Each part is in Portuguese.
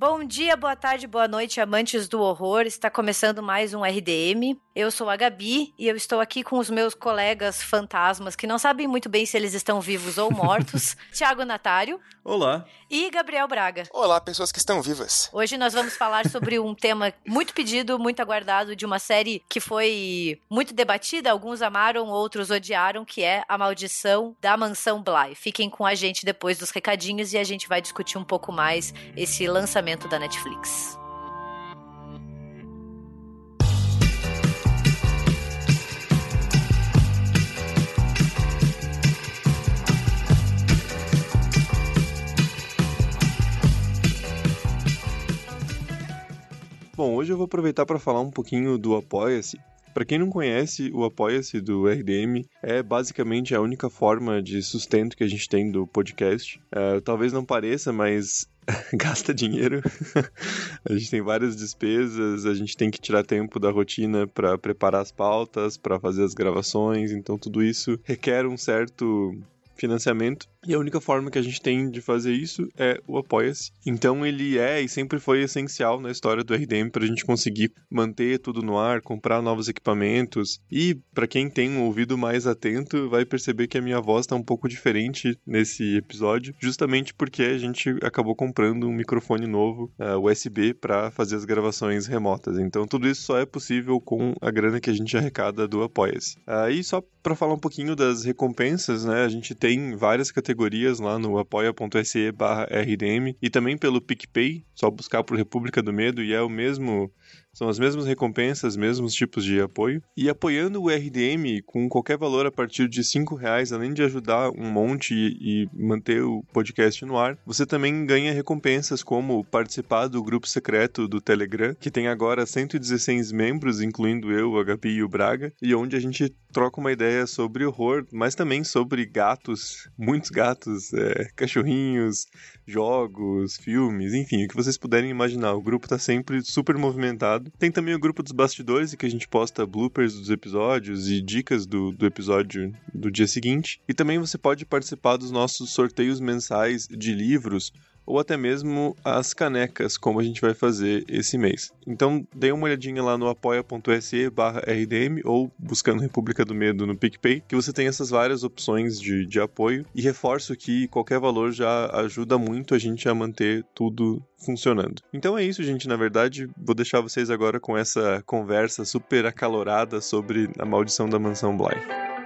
Bom dia, boa tarde, boa noite, amantes do horror. Está começando mais um RDM. Eu sou a Gabi e eu estou aqui com os meus colegas fantasmas que não sabem muito bem se eles estão vivos ou mortos. Tiago Natário. Olá. E Gabriel Braga. Olá, pessoas que estão vivas. Hoje nós vamos falar sobre um tema muito pedido, muito aguardado de uma série que foi muito debatida, alguns amaram, outros odiaram, que é A Maldição da Mansão Bly. Fiquem com a gente depois dos recadinhos e a gente vai discutir um pouco mais esse lançamento lançamento da Netflix. Bom, hoje eu vou aproveitar para falar um pouquinho do Apoia-se. Para quem não conhece, o Apoia-se do RDM é basicamente a única forma de sustento que a gente tem do podcast. Uh, talvez não pareça, mas gasta dinheiro. a gente tem várias despesas, a gente tem que tirar tempo da rotina para preparar as pautas, para fazer as gravações, então tudo isso requer um certo financiamento e a única forma que a gente tem de fazer isso é o Apoia-se. Então ele é e sempre foi essencial na história do RDM para a gente conseguir manter tudo no ar, comprar novos equipamentos. E para quem tem um ouvido mais atento, vai perceber que a minha voz está um pouco diferente nesse episódio, justamente porque a gente acabou comprando um microfone novo uh, eh, USB para fazer as gravações remotas. Então tudo isso só é possível com a grana que a gente arrecada do Apoia-se. Uh, e só para falar um pouquinho das recompensas, né? A gente tem várias categorias lá no apoia.se rdm e também pelo PicPay, só buscar por República do Medo e é o mesmo são as mesmas recompensas, mesmos tipos de apoio. E apoiando o RDM com qualquer valor a partir de cinco reais, além de ajudar um monte e, manter o podcast no ar, você também ganha recompensas como participar do grupo secreto do Telegram, que tem agora 116 membros, incluindo eu, a Gabi e o Braga, e onde a gente troca uma ideia sobre horror, mas também sobre gatos, muitos gatos, é, cachorrinhos, jogos, filmes, enfim, o que vocês puderem imaginar. O grupo está sempre super movimentado tem também o grupo dos bastidores, em que a gente posta bloopers dos episódios e dicas do, do episódio do dia seguinte. E também você pode participar dos nossos sorteios mensais de livros ou até mesmo as canecas, como a gente vai fazer esse mês. Então, dê uma olhadinha lá no apoia.se rdm ou buscando República do Medo no PicPay, que você tem essas várias opções de, de apoio. E reforço que qualquer valor já ajuda muito a gente a manter tudo funcionando. Então é isso, gente. Na verdade, vou deixar vocês agora com essa conversa super acalorada sobre a maldição da mansão Bly.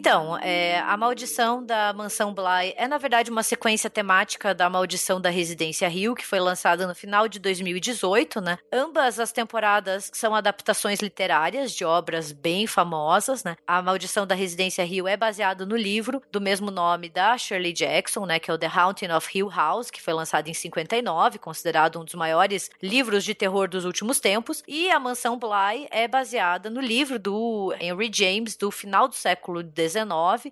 Então, é, a maldição da mansão Bly é, na verdade, uma sequência temática da maldição da Residência Rio, que foi lançada no final de 2018, né? Ambas as temporadas são adaptações literárias de obras bem famosas, né? A maldição da Residência Rio é baseada no livro do mesmo nome da Shirley Jackson, né? Que é o The Haunting of Hill House, que foi lançado em 59, considerado um dos maiores livros de terror dos últimos tempos. E a mansão Bly é baseada no livro do Henry James, do final do século XIX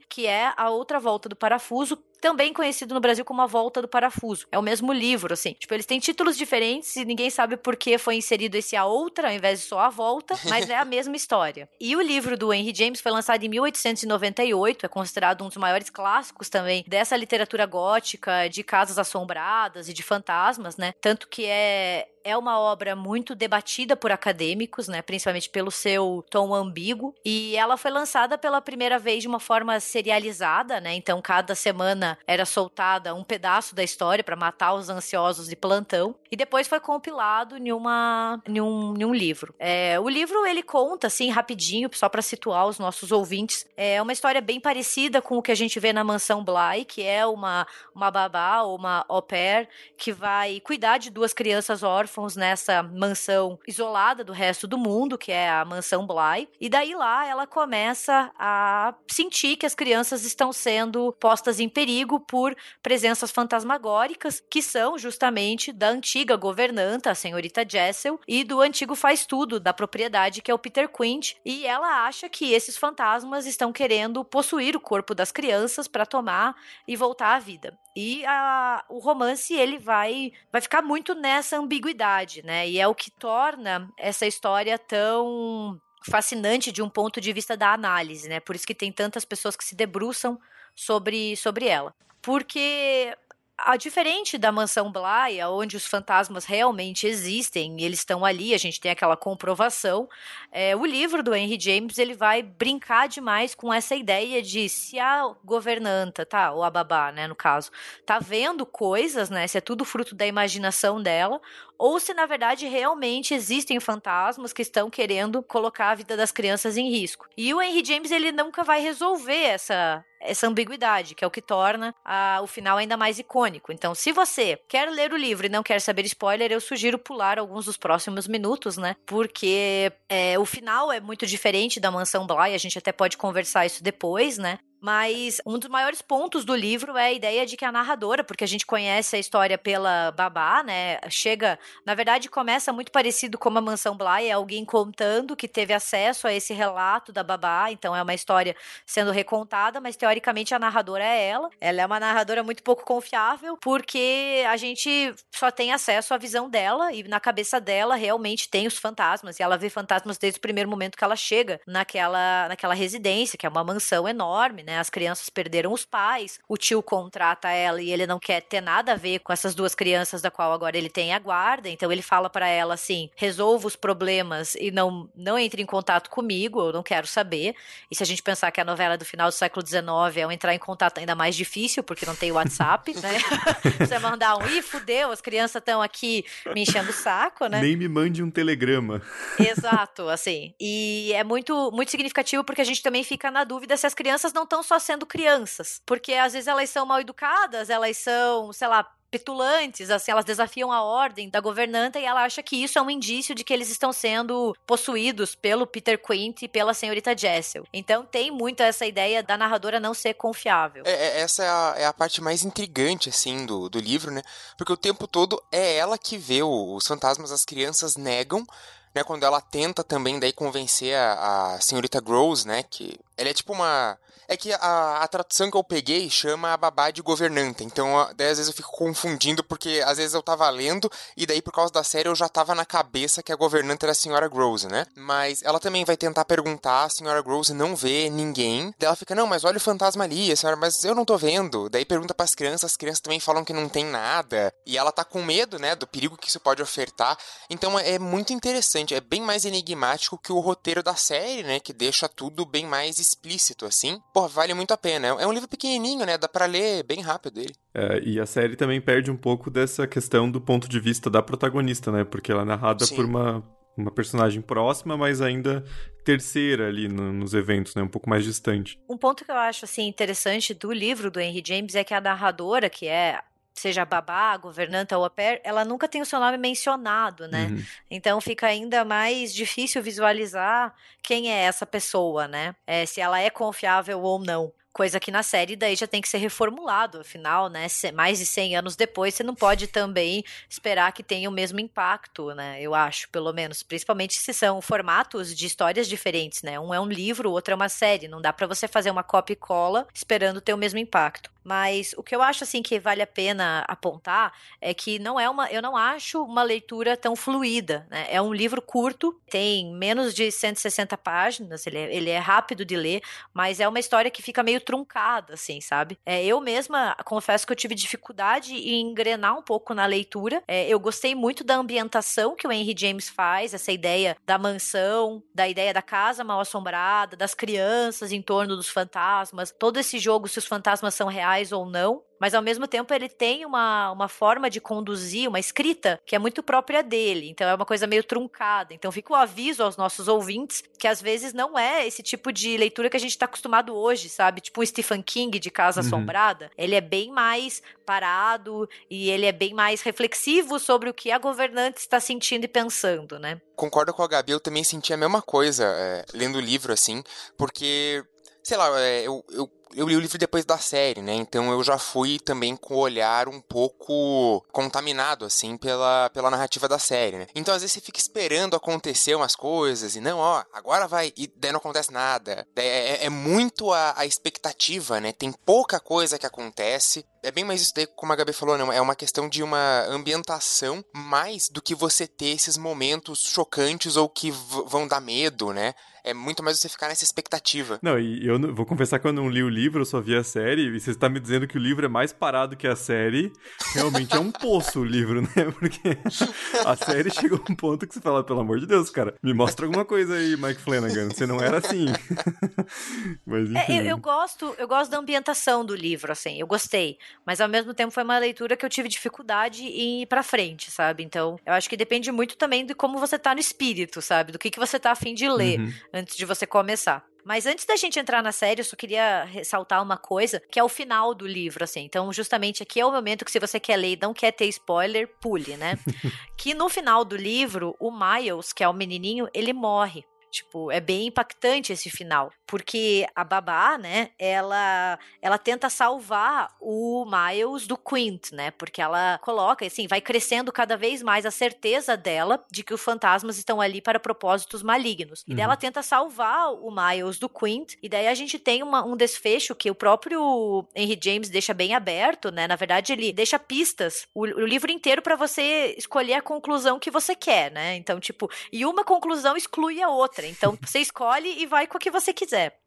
que é a outra volta do parafuso, também conhecido no Brasil como A Volta do Parafuso. É o mesmo livro, assim. Tipo, eles têm títulos diferentes e ninguém sabe por que foi inserido esse A Outra ao invés de só A Volta, mas é a mesma história. E o livro do Henry James foi lançado em 1898, é considerado um dos maiores clássicos também dessa literatura gótica de casas assombradas e de fantasmas, né? Tanto que é é uma obra muito debatida por acadêmicos, né, principalmente pelo seu tom ambíguo, e ela foi lançada pela primeira vez de uma forma serializada, né? Então cada semana era soltada um pedaço da história para matar os ansiosos de plantão e depois foi compilado em, uma, em, um, em um livro. É, o livro ele conta assim rapidinho, só para situar os nossos ouvintes, é uma história bem parecida com o que a gente vê na mansão Bly, que é uma, uma babá ou uma au pair que vai cuidar de duas crianças órfãos nessa mansão isolada do resto do mundo, que é a mansão Bly. E daí lá ela começa a sentir que as crianças estão sendo postas em perigo por presenças fantasmagóricas, que são justamente da antiga governanta, a senhorita Jessel, e do antigo faz-tudo da propriedade, que é o Peter Quint, e ela acha que esses fantasmas estão querendo possuir o corpo das crianças para tomar e voltar à vida. E a, o romance ele vai vai ficar muito nessa ambiguidade, né? E é o que torna essa história tão fascinante de um ponto de vista da análise, né? Por isso que tem tantas pessoas que se debruçam sobre, sobre ela. Porque a diferente da mansão Bly, onde os fantasmas realmente existem, eles estão ali, a gente tem aquela comprovação. É, o livro do Henry James ele vai brincar demais com essa ideia de se a governanta, tá, ou a babá, né, no caso, tá vendo coisas, né, se é tudo fruto da imaginação dela, ou se na verdade realmente existem fantasmas que estão querendo colocar a vida das crianças em risco. E o Henry James ele nunca vai resolver essa essa ambiguidade, que é o que torna a, o final ainda mais icônico. Então, se você quer ler o livro e não quer saber spoiler, eu sugiro pular alguns dos próximos minutos, né? Porque é, o final é muito diferente da Mansão Bly, a gente até pode conversar isso depois, né? Mas um dos maiores pontos do livro é a ideia de que a narradora, porque a gente conhece a história pela babá, né? Chega, na verdade, começa muito parecido com a Mansão Bly, é alguém contando que teve acesso a esse relato da babá, então é uma história sendo recontada, mas teoricamente a narradora é ela. Ela é uma narradora muito pouco confiável, porque a gente só tem acesso à visão dela e na cabeça dela realmente tem os fantasmas, e ela vê fantasmas desde o primeiro momento que ela chega naquela, naquela residência, que é uma mansão enorme, né? As crianças perderam os pais, o tio contrata ela e ele não quer ter nada a ver com essas duas crianças da qual agora ele tem a guarda, então ele fala para ela assim: resolva os problemas e não, não entre em contato comigo, eu não quero saber. E se a gente pensar que a novela do final do século XIX é um entrar em contato ainda mais difícil, porque não tem WhatsApp, né? Você mandar um, ih, fudeu, as crianças estão aqui me enchendo o saco, né? Nem me mande um telegrama. Exato, assim. E é muito, muito significativo porque a gente também fica na dúvida se as crianças não estão estão só sendo crianças. Porque às vezes elas são mal educadas, elas são, sei lá, petulantes, assim, elas desafiam a ordem da governanta e ela acha que isso é um indício de que eles estão sendo possuídos pelo Peter Quint e pela senhorita Jessel. Então tem muito essa ideia da narradora não ser confiável. É, é, essa é a, é a, parte mais intrigante, assim, do, do livro, né? Porque o tempo todo é ela que vê os fantasmas, as crianças negam, né? Quando ela tenta também daí convencer a, a senhorita Gross, né? Que ela é tipo uma é que a, a tradução que eu peguei chama a babá de governanta. Então, daí às vezes eu fico confundindo, porque às vezes eu tava lendo, e daí por causa da série eu já tava na cabeça que a governanta era a senhora Grose, né? Mas ela também vai tentar perguntar, a senhora Grose não vê ninguém. Daí ela fica, não, mas olha o fantasma ali, a senhora, mas eu não tô vendo. Daí pergunta para as crianças, as crianças também falam que não tem nada. E ela tá com medo, né, do perigo que isso pode ofertar. Então é muito interessante, é bem mais enigmático que o roteiro da série, né, que deixa tudo bem mais explícito, assim pô, vale muito a pena. É um livro pequenininho, né? Dá para ler bem rápido ele. É, e a série também perde um pouco dessa questão do ponto de vista da protagonista, né? Porque ela é narrada Sim. por uma, uma personagem próxima, mas ainda terceira ali no, nos eventos, né? Um pouco mais distante. Um ponto que eu acho, assim, interessante do livro do Henry James é que a narradora, que é seja babá, governanta ou a pair, ela nunca tem o seu nome mencionado, né? Uhum. Então fica ainda mais difícil visualizar quem é essa pessoa, né? É, se ela é confiável ou não. Coisa que na série daí já tem que ser reformulado, afinal, né? Mais de 100 anos depois, você não pode também esperar que tenha o mesmo impacto, né? Eu acho, pelo menos. Principalmente se são formatos de histórias diferentes, né? Um é um livro, o outro é uma série. Não dá para você fazer uma copia e cola esperando ter o mesmo impacto. Mas o que eu acho assim que vale a pena apontar é que não é uma, eu não acho uma leitura tão fluida, né? É um livro curto, tem menos de 160 páginas, ele é, ele é rápido de ler, mas é uma história que fica meio truncada, assim, sabe? É, eu mesma confesso que eu tive dificuldade em engrenar um pouco na leitura. É, eu gostei muito da ambientação que o Henry James faz, essa ideia da mansão, da ideia da casa mal assombrada, das crianças em torno dos fantasmas, todo esse jogo se os fantasmas são reais ou não, mas ao mesmo tempo ele tem uma, uma forma de conduzir, uma escrita que é muito própria dele. Então é uma coisa meio truncada. Então fica o aviso aos nossos ouvintes que às vezes não é esse tipo de leitura que a gente está acostumado hoje, sabe? Tipo o Stephen King de Casa uhum. Assombrada. Ele é bem mais parado e ele é bem mais reflexivo sobre o que a governante está sentindo e pensando, né? Concordo com a Gabi, eu também senti a mesma coisa é, lendo o livro, assim, porque sei lá, é, eu, eu eu li o livro depois da série, né? Então eu já fui também com o olhar um pouco contaminado, assim, pela, pela narrativa da série, né? Então às vezes você fica esperando acontecer umas coisas e não, ó, agora vai, e daí não acontece nada. É, é, é muito a, a, expectativa, né? Tem pouca coisa que acontece. é bem mais isso daí, como a Gabi falou, né? É uma questão de uma ambientação mais do que você ter esses momentos chocantes ou que vão dar medo, né? É muito mais você ficar nessa expectativa. Não, e eu não, vou confessar que eu não li o livro, eu só vi a série, e você está me dizendo que o livro é mais parado que a série. Realmente é um poço o livro, né? Porque a série chegou a um ponto que você fala, pelo amor de Deus, cara, me mostra alguma coisa aí, Mike Flanagan. Você não era assim. Mas enfim. É, eu, eu, gosto, eu gosto da ambientação do livro, assim, eu gostei. Mas ao mesmo tempo foi uma leitura que eu tive dificuldade em ir pra frente, sabe? Então, eu acho que depende muito também de como você tá no espírito, sabe? Do que, que você tá afim de ler. Uhum antes de você começar. Mas antes da gente entrar na série, eu só queria ressaltar uma coisa, que é o final do livro, assim. Então, justamente aqui é o momento que se você quer ler e não quer ter spoiler, pule, né? que no final do livro, o Miles, que é o menininho, ele morre. Tipo, é bem impactante esse final, porque a babá, né, ela ela tenta salvar o Miles do Quint, né? Porque ela coloca, assim, vai crescendo cada vez mais a certeza dela de que os fantasmas estão ali para propósitos malignos. E uhum. daí ela tenta salvar o Miles do Quint, e daí a gente tem uma, um desfecho que o próprio Henry James deixa bem aberto, né? Na verdade, ele deixa pistas o, o livro inteiro para você escolher a conclusão que você quer, né? Então, tipo, e uma conclusão exclui a outra outra. Então você escolhe e vai com o que você quiser.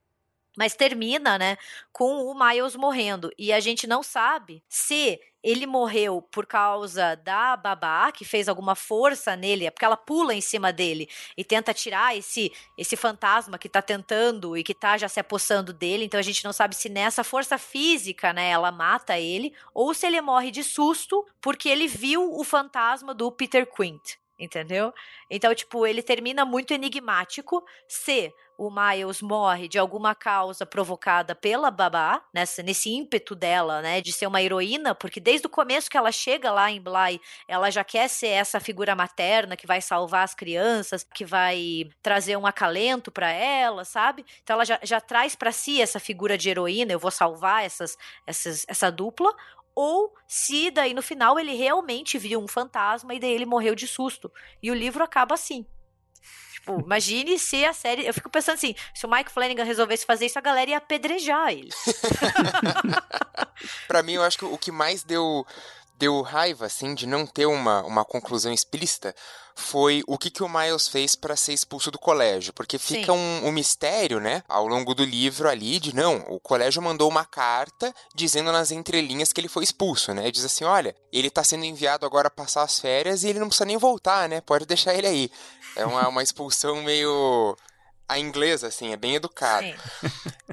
Mas termina, né, com o Miles morrendo. E a gente não sabe se ele morreu por causa da babá, que fez alguma força nele, é porque ela pula em cima dele e tenta tirar esse esse fantasma que tá tentando e que tá já se apossando dele. Então a gente não sabe se nessa força física, né, ela mata ele, ou se ele morre de susto porque ele viu o fantasma do Peter Quint entendeu? Então, tipo, ele termina muito enigmático se o Miles morre de alguma causa provocada pela babá, nessa, nesse ímpeto dela, né, de ser uma heroína, porque desde o começo que ela chega lá em Bly, ela já quer ser essa figura materna que vai salvar as crianças, que vai trazer um acalento para ela, sabe? Então ela já, já traz para si essa figura de heroína, eu vou salvar essas, essas, essa dupla, ou se daí no final ele realmente viu um fantasma e daí ele morreu de susto. E o livro acaba assim. Tipo, imagine se a série. Eu fico pensando assim: se o Mike Flanagan resolvesse fazer isso, a galera ia apedrejar ele. para mim, eu acho que o que mais deu deu raiva, assim, de não ter uma, uma conclusão explícita, foi o que, que o Miles fez para ser expulso do colégio. Porque fica um, um, mistério, né, ao longo do livro ali, de não, o colégio mandou uma carta dizendo nas entrelinhas que ele foi expulso, né? Diz assim: olha, ele tá sendo enviado agora a passar as férias e ele não precisa nem voltar, né? Pode deixar ele aí. É uma, uma expulsão meio a inglesa, assim, é bem educada.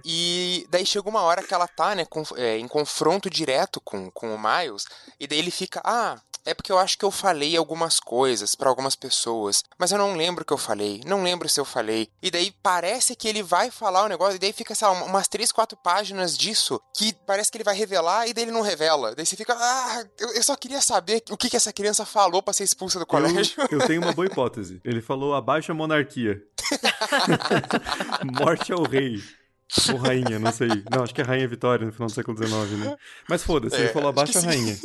E daí chega uma hora que ela tá, né, com, é, em confronto direto com, com o Miles, e daí ele fica, ah, é porque eu acho que eu falei algumas coisas para algumas pessoas, mas eu não lembro o que eu falei, não lembro se eu falei. E daí parece que ele vai falar o negócio, e daí fica, sei lá, umas três, quatro páginas disso, que parece que ele vai revelar, e daí ele não revela. Daí você fica, ah, eu, eu só queria saber o que, que essa criança falou para ser expulsa do colégio. Eu, eu tenho uma boa hipótese. Ele falou abaixo a monarquia. Morte ao rei. Ou rainha, não sei. Não, acho que é rainha Vitória no final do século XIX, né? Mas foda-se, é, ele falou abaixo a rainha.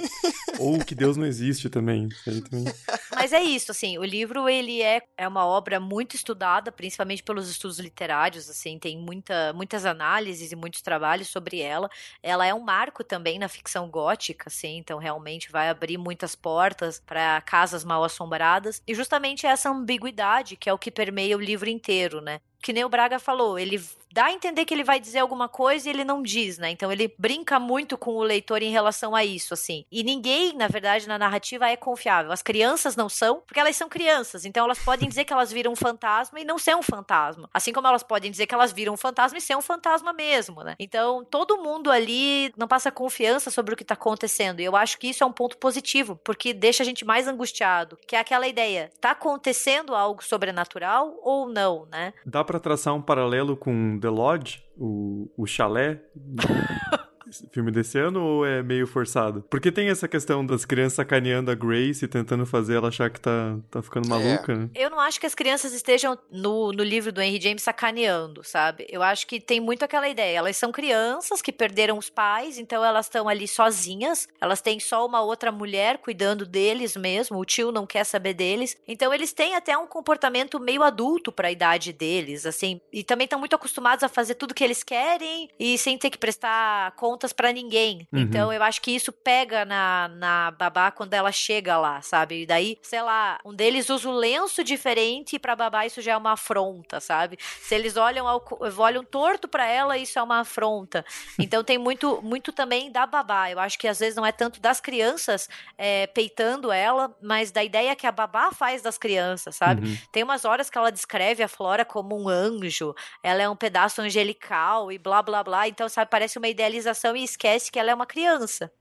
Ou que Deus não existe também. também. Mas é isso, assim, o livro ele é, é uma obra muito estudada, principalmente pelos estudos literários, assim, tem muita, muitas análises e muitos trabalhos sobre ela. Ela é um marco também na ficção gótica, assim, então realmente vai abrir muitas portas para casas mal assombradas. E justamente essa ambiguidade que é o que permeia o livro inteiro, né? que nem o Braga falou, ele dá a entender que ele vai dizer alguma coisa e ele não diz, né? Então ele brinca muito com o leitor em relação a isso, assim. E ninguém, na verdade, na narrativa é confiável. As crianças não são, porque elas são crianças. Então elas podem dizer que elas viram um fantasma e não ser um fantasma. Assim como elas podem dizer que elas viram um fantasma e ser um fantasma mesmo, né? Então todo mundo ali não passa confiança sobre o que tá acontecendo. E eu acho que isso é um ponto positivo, porque deixa a gente mais angustiado. Que é aquela ideia: tá acontecendo algo sobrenatural ou não, né? Dá pra traçar um paralelo com The Lodge, o, o chalé filme desse ano ou é meio forçado? Porque tem essa questão das crianças sacaneando a Grace e tentando fazer ela achar que tá, tá ficando maluca, é. né? Eu não acho que as crianças estejam no, no livro do Henry James sacaneando, sabe? Eu acho que tem muito aquela ideia. Elas são crianças que perderam os pais, então elas estão ali sozinhas. Elas têm só uma outra mulher cuidando deles mesmo. O tio não quer saber deles. Então eles têm até um comportamento meio adulto para a idade deles, assim. E também estão muito acostumados a fazer tudo que eles querem e sem ter que prestar conta prontas para ninguém. Uhum. Então eu acho que isso pega na, na babá quando ela chega lá, sabe? E daí, sei lá, um deles usa o lenço diferente e pra babá isso já é uma afronta, sabe? Se eles olham, ao, olham torto para ela, isso é uma afronta. Então tem muito, muito também da babá. Eu acho que às vezes não é tanto das crianças é, peitando ela, mas da ideia que a babá faz das crianças, sabe? Uhum. Tem umas horas que ela descreve a Flora como um anjo, ela é um pedaço angelical e blá blá blá. Então, sabe, parece uma idealização e esquece que ela é uma criança.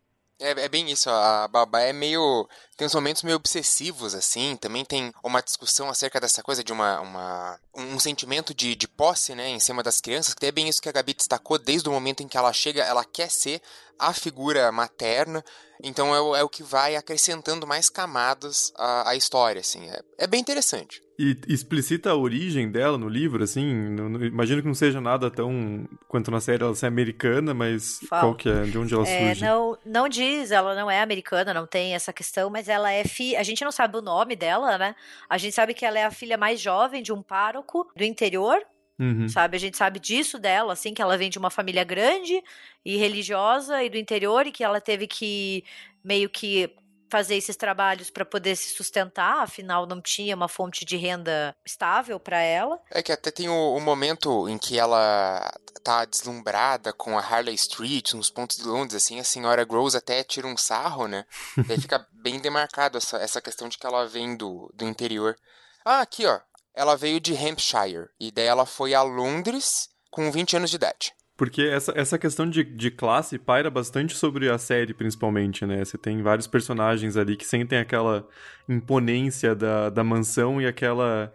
É, é, bem isso, a babá é meio. Tem uns momentos meio obsessivos, assim. Também tem uma discussão acerca dessa coisa de uma. uma um sentimento de, de posse, né, em cima das crianças, que é bem isso que a Gabi destacou desde o momento em que ela chega, ela quer ser a figura materna. Então é o, é o que vai acrescentando mais camadas à, à história, assim. É, é bem interessante. E explicita a origem dela no livro, assim? No, no, imagino que não seja nada tão quanto na série ela ser americana, mas Fala. qual que é? De onde ela é, surge? Não, não diz, ela não é americana, não tem essa questão, mas ela é filha. A gente não sabe o nome dela, né? A gente sabe que ela é a filha mais jovem de um pároco do interior. Uhum. Sabe, a gente sabe disso dela, assim, que ela vem de uma família grande e religiosa e do interior e que ela teve que meio que fazer esses trabalhos para poder se sustentar, afinal não tinha uma fonte de renda estável para ela. É que até tem o, o, momento em que ela tá deslumbrada com a Harley Street, nos pontos de Londres, assim, a senhora Rose até tira um sarro, né? Daí fica bem demarcado essa, essa questão de que ela vem do, do interior. Ah, aqui, ó. Ela veio de Hampshire. E daí ela foi a Londres com 20 anos de idade. Porque essa, essa questão de, de classe paira bastante sobre a série, principalmente, né? Você tem vários personagens ali que sentem aquela imponência da, da mansão e aquela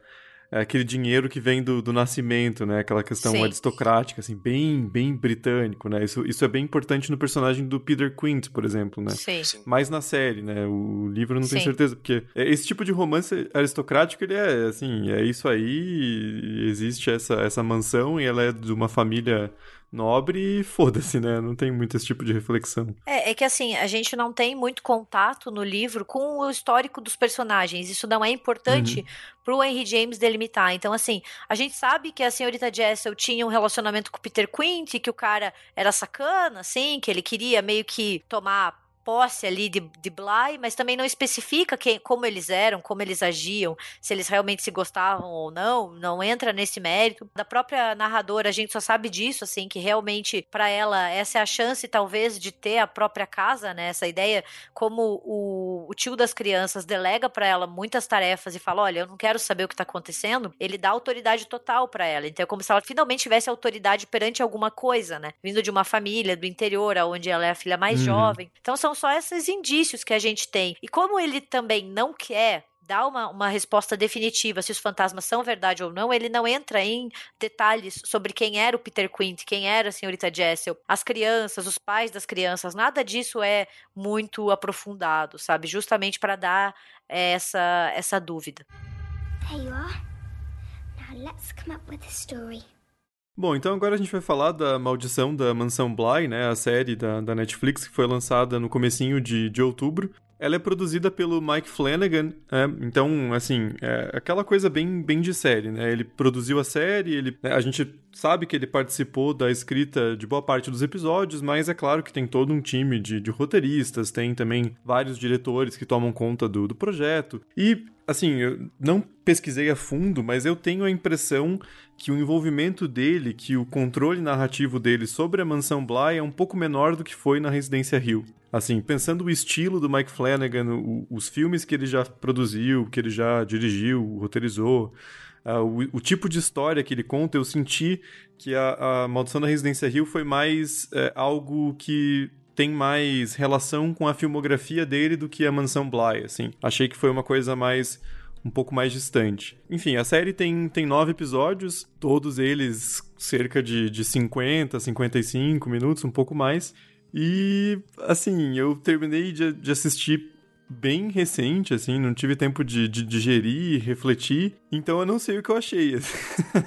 é aquele dinheiro que vem do, do nascimento, né? Aquela questão Sim. aristocrática, assim, bem, bem britânico, né? Isso, isso é bem importante no personagem do Peter Quint, por exemplo, né? Sim. Mais na série, né? O livro eu não tenho certeza, porque esse tipo de romance aristocrático, ele é, assim, é isso aí, existe essa, essa mansão e ela é de uma família nobre e foda-se, né? Não tem muito esse tipo de reflexão. É, é que assim, a gente não tem muito contato no livro com o histórico dos personagens. Isso não é importante uhum. pro Henry James delimitar. Então, assim, a gente sabe que a senhorita Jessel tinha um relacionamento com o Peter Quint, que o cara era sacana, assim, que ele queria meio que tomar posse ali de, de Bly, mas também não especifica quem, como eles eram, como eles agiam, se eles realmente se gostavam ou não, não entra nesse mérito. Da própria narradora, a gente só sabe disso, assim, que realmente para ela essa é a chance, talvez, de ter a própria casa, né? Essa ideia, como o, o tio das crianças delega para ela muitas tarefas e fala: olha, eu não quero saber o que tá acontecendo, ele dá autoridade total para ela. Então é como se ela finalmente tivesse autoridade perante alguma coisa, né? Vindo de uma família do interior, onde ela é a filha mais uhum. jovem. Então são só esses indícios que a gente tem. E como ele também não quer dar uma, uma resposta definitiva se os fantasmas são verdade ou não, ele não entra em detalhes sobre quem era o Peter Quint, quem era a senhorita Jessel, as crianças, os pais das crianças, nada disso é muito aprofundado, sabe? Justamente para dar essa, essa dúvida. There you are. Now let's come up with a story. Bom, então agora a gente vai falar da Maldição da Mansão Bly, né, a série da, da Netflix que foi lançada no comecinho de, de outubro. Ela é produzida pelo Mike Flanagan, né? então, assim, é aquela coisa bem, bem de série, né? Ele produziu a série, ele, né, a gente sabe que ele participou da escrita de boa parte dos episódios, mas é claro que tem todo um time de, de roteiristas, tem também vários diretores que tomam conta do, do projeto. E assim, eu não pesquisei a fundo, mas eu tenho a impressão que o envolvimento dele, que o controle narrativo dele sobre a mansão Bly é um pouco menor do que foi na Residência Hill. Assim, pensando o estilo do Mike Flanagan, o, os filmes que ele já produziu, que ele já dirigiu, roteirizou, uh, o, o, tipo de história que ele conta, eu senti que a, a Maldição da Residência Hill foi mais é, algo que tem mais relação com a filmografia dele do que a Mansão Bly, assim. Achei que foi uma coisa mais um pouco mais distante. Enfim, a série tem, tem nove episódios, todos eles cerca de, de 50, 55 minutos, um pouco mais. E, assim, eu terminei de, de assistir bem recente, assim, não tive tempo de, de digerir, refletir, então eu não sei o que eu achei.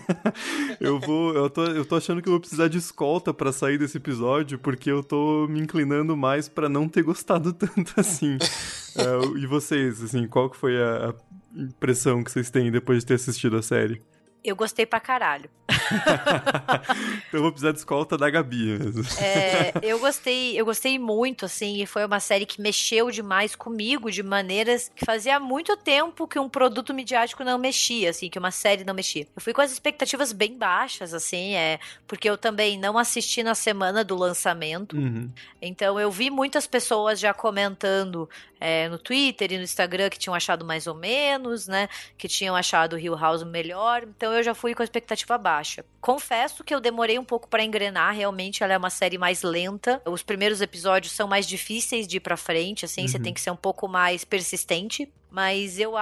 eu vou, eu tô, eu tô achando que eu vou precisar de escolta para sair desse episódio, porque eu tô me inclinando mais para não ter gostado tanto assim. uh, e vocês, assim, qual que foi a impressão que vocês têm depois de ter assistido a série? Eu gostei pra caralho. Então eu vou precisar de escolta da Gabi mesmo. É, eu gostei, eu gostei muito, assim, e foi uma série que mexeu demais comigo de maneiras que fazia muito tempo que um produto midiático não mexia, assim, que uma série não mexia. Eu fui com as expectativas bem baixas, assim, é, porque eu também não assisti na semana do lançamento. Uhum. Então eu vi muitas pessoas já comentando é, no Twitter e no Instagram que tinham achado mais ou menos, né? Que tinham achado o Hill House melhor. Então eu já fui com a expectativa baixa. Confesso que eu demorei um pouco para engrenar. Realmente ela é uma série mais lenta. Os primeiros episódios são mais difíceis de ir para frente, assim. Uhum. Você tem que ser um pouco mais persistente mas eu,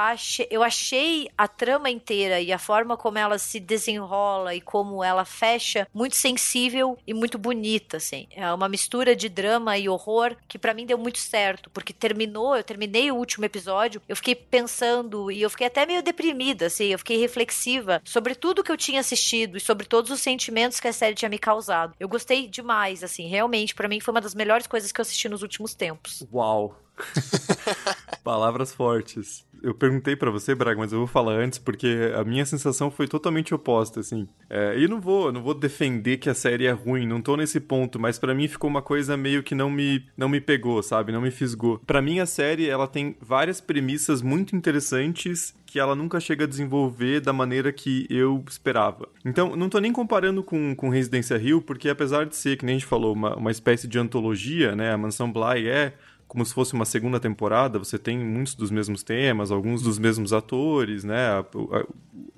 eu achei a trama inteira e a forma como ela se desenrola e como ela fecha muito sensível e muito bonita, assim. É uma mistura de drama e horror que para mim deu muito certo, porque terminou, eu terminei o último episódio, eu fiquei pensando e eu fiquei até meio deprimida, assim, eu fiquei reflexiva sobre tudo que eu tinha assistido e sobre todos os sentimentos que a série tinha me causado. Eu gostei demais, assim, realmente, para mim foi uma das melhores coisas que eu assisti nos últimos tempos. Uau! Palavras fortes. Eu perguntei para você, Braga, mas eu vou falar antes porque a minha sensação foi totalmente oposta, assim. É, e não vou, não vou defender que a série é ruim, não tô nesse ponto, mas para mim ficou uma coisa meio que não me, não me pegou, sabe? Não me fisgou. Para mim a série, ela tem várias premissas muito interessantes que ela nunca chega a desenvolver da maneira que eu esperava. Então, não tô nem comparando com, com Residência Hill, porque apesar de ser, que nem a gente falou, uma, uma espécie de antologia, né? A Mansão Bly é como se fosse uma segunda temporada, você tem muitos dos mesmos temas, alguns dos mesmos atores, né? A, a,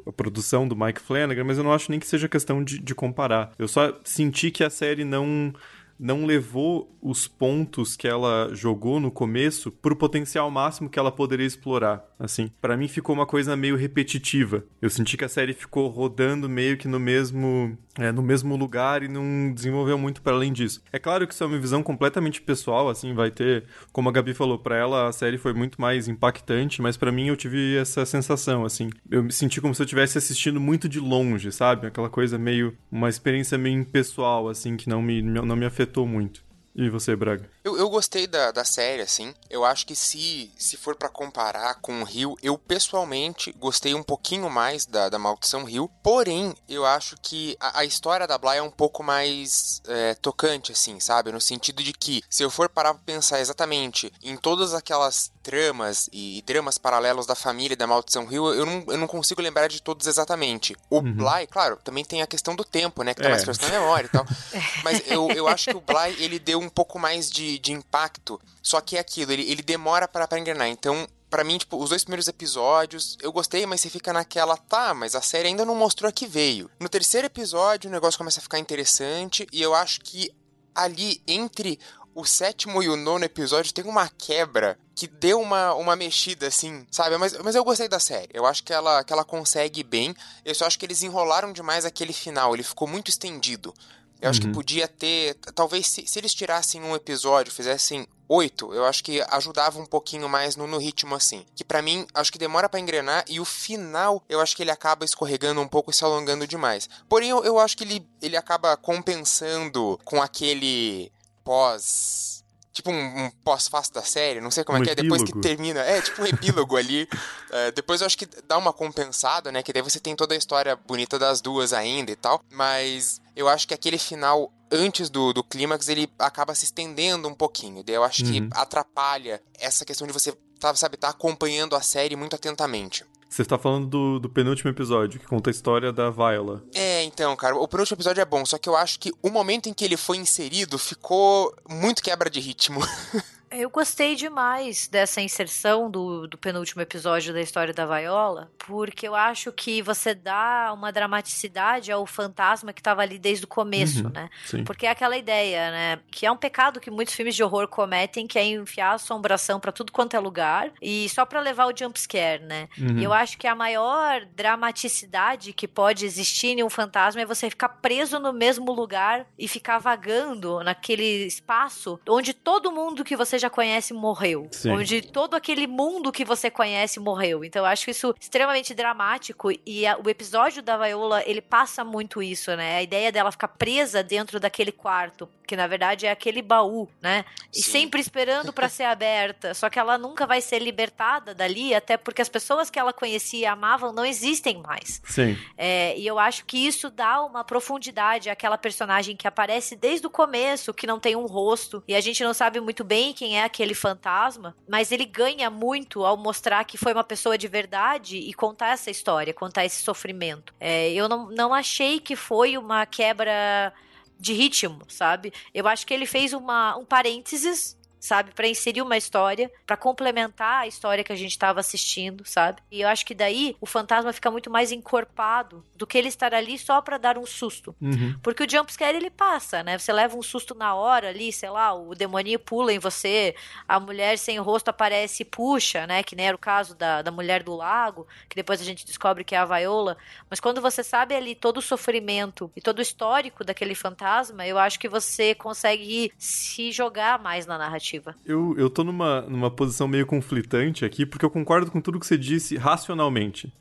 a produção do Mike Flanagan, mas eu não acho nem que seja questão de, de comparar. Eu só senti que a série não não levou os pontos que ela jogou no começo pro potencial máximo que ela poderia explorar. Assim, para mim ficou uma coisa meio repetitiva. Eu senti que a série ficou rodando meio que no mesmo é, no mesmo lugar e não desenvolveu muito para além disso. É claro que isso é uma visão completamente pessoal, assim, vai ter, como a Gabi falou, para ela a série foi muito mais impactante, mas para mim eu tive essa sensação, assim, eu me senti como se eu estivesse assistindo muito de longe, sabe? Aquela coisa meio, uma experiência meio impessoal, assim, que não me, não me afetou muito. E você, Braga? Eu, eu gostei da, da série, assim. Eu acho que se, se for para comparar com o Rio, eu pessoalmente gostei um pouquinho mais da, da Maldição Rio. Porém, eu acho que a, a história da Bly é um pouco mais é, tocante, assim, sabe? No sentido de que, se eu for parar pra pensar exatamente em todas aquelas tramas e, e dramas paralelos da família da Maldição Rio, eu não, eu não consigo lembrar de todos exatamente. O uhum. Bly, claro, também tem a questão do tempo, né? Que tá é. mais fresco na memória e tal. Mas eu, eu acho que o Bly, ele deu um pouco mais de, de impacto, só que é aquilo, ele, ele demora para engrenar. Então, para mim, tipo, os dois primeiros episódios, eu gostei, mas você fica naquela, tá, mas a série ainda não mostrou a que veio. No terceiro episódio, o negócio começa a ficar interessante, e eu acho que ali, entre o sétimo e o nono episódio, tem uma quebra que deu uma, uma mexida, assim, sabe? Mas, mas eu gostei da série. Eu acho que ela, que ela consegue bem. Eu só acho que eles enrolaram demais aquele final. Ele ficou muito estendido. Eu uhum. acho que uhum. podia ter. Talvez se, se eles tirassem um episódio, fizessem oito, eu acho que ajudava um pouquinho mais no, no ritmo assim. Que para mim, acho que demora para engrenar e o final, eu acho que ele acaba escorregando um pouco e se alongando demais. Porém, eu, eu acho que ele, ele acaba compensando com aquele pós tipo um, um pós-fácil da série, não sei como um é que é, depois que termina, é tipo um epílogo ali. Uh, depois eu acho que dá uma compensada, né? Que daí você tem toda a história bonita das duas ainda e tal. Mas eu acho que aquele final antes do, do clímax ele acaba se estendendo um pouquinho. Daí eu acho uhum. que atrapalha essa questão de você, tá, sabe, tá acompanhando a série muito atentamente. Você está falando do, do, penúltimo episódio, que conta a história da Viola. É, então, cara, o penúltimo episódio é bom, só que eu acho que o momento em que ele foi inserido ficou muito quebra de ritmo. Eu gostei demais dessa inserção do, do penúltimo episódio da história da Viola, porque eu acho que você dá uma dramaticidade ao fantasma que estava ali desde o começo, uhum, né? Sim. Porque é aquela ideia, né? Que é um pecado que muitos filmes de horror cometem, que é enfiar assombração para tudo quanto é lugar e só para levar o jumpscare, né? Uhum. E eu acho que a maior dramaticidade que pode existir em um fantasma é você ficar preso no mesmo lugar e ficar vagando naquele espaço onde todo mundo que você já conhece morreu. Sim. Onde todo aquele mundo que você conhece morreu. Então eu acho isso extremamente dramático e a, o episódio da Viola, ele passa muito isso, né? A ideia dela ficar presa dentro daquele quarto, que na verdade é aquele baú, né? E Sim. sempre esperando para ser aberta. Só que ela nunca vai ser libertada dali, até porque as pessoas que ela conhecia e amavam não existem mais. Sim. É, e eu acho que isso dá uma profundidade àquela personagem que aparece desde o começo, que não tem um rosto, e a gente não sabe muito bem quem é aquele fantasma, mas ele ganha muito ao mostrar que foi uma pessoa de verdade e contar essa história, contar esse sofrimento. É, eu não, não achei que foi uma quebra de ritmo, sabe? Eu acho que ele fez uma, um parênteses sabe, Pra inserir uma história, pra complementar a história que a gente estava assistindo, sabe? E eu acho que daí o fantasma fica muito mais encorpado do que ele estar ali só pra dar um susto. Uhum. Porque o jumpscare ele passa, né? Você leva um susto na hora ali, sei lá, o demoninho pula em você, a mulher sem rosto aparece e puxa, né? Que nem era o caso da, da mulher do lago, que depois a gente descobre que é a Viola. Mas quando você sabe ali todo o sofrimento e todo o histórico daquele fantasma, eu acho que você consegue se jogar mais na narrativa. Eu, eu tô numa, numa posição meio conflitante aqui, porque eu concordo com tudo que você disse racionalmente.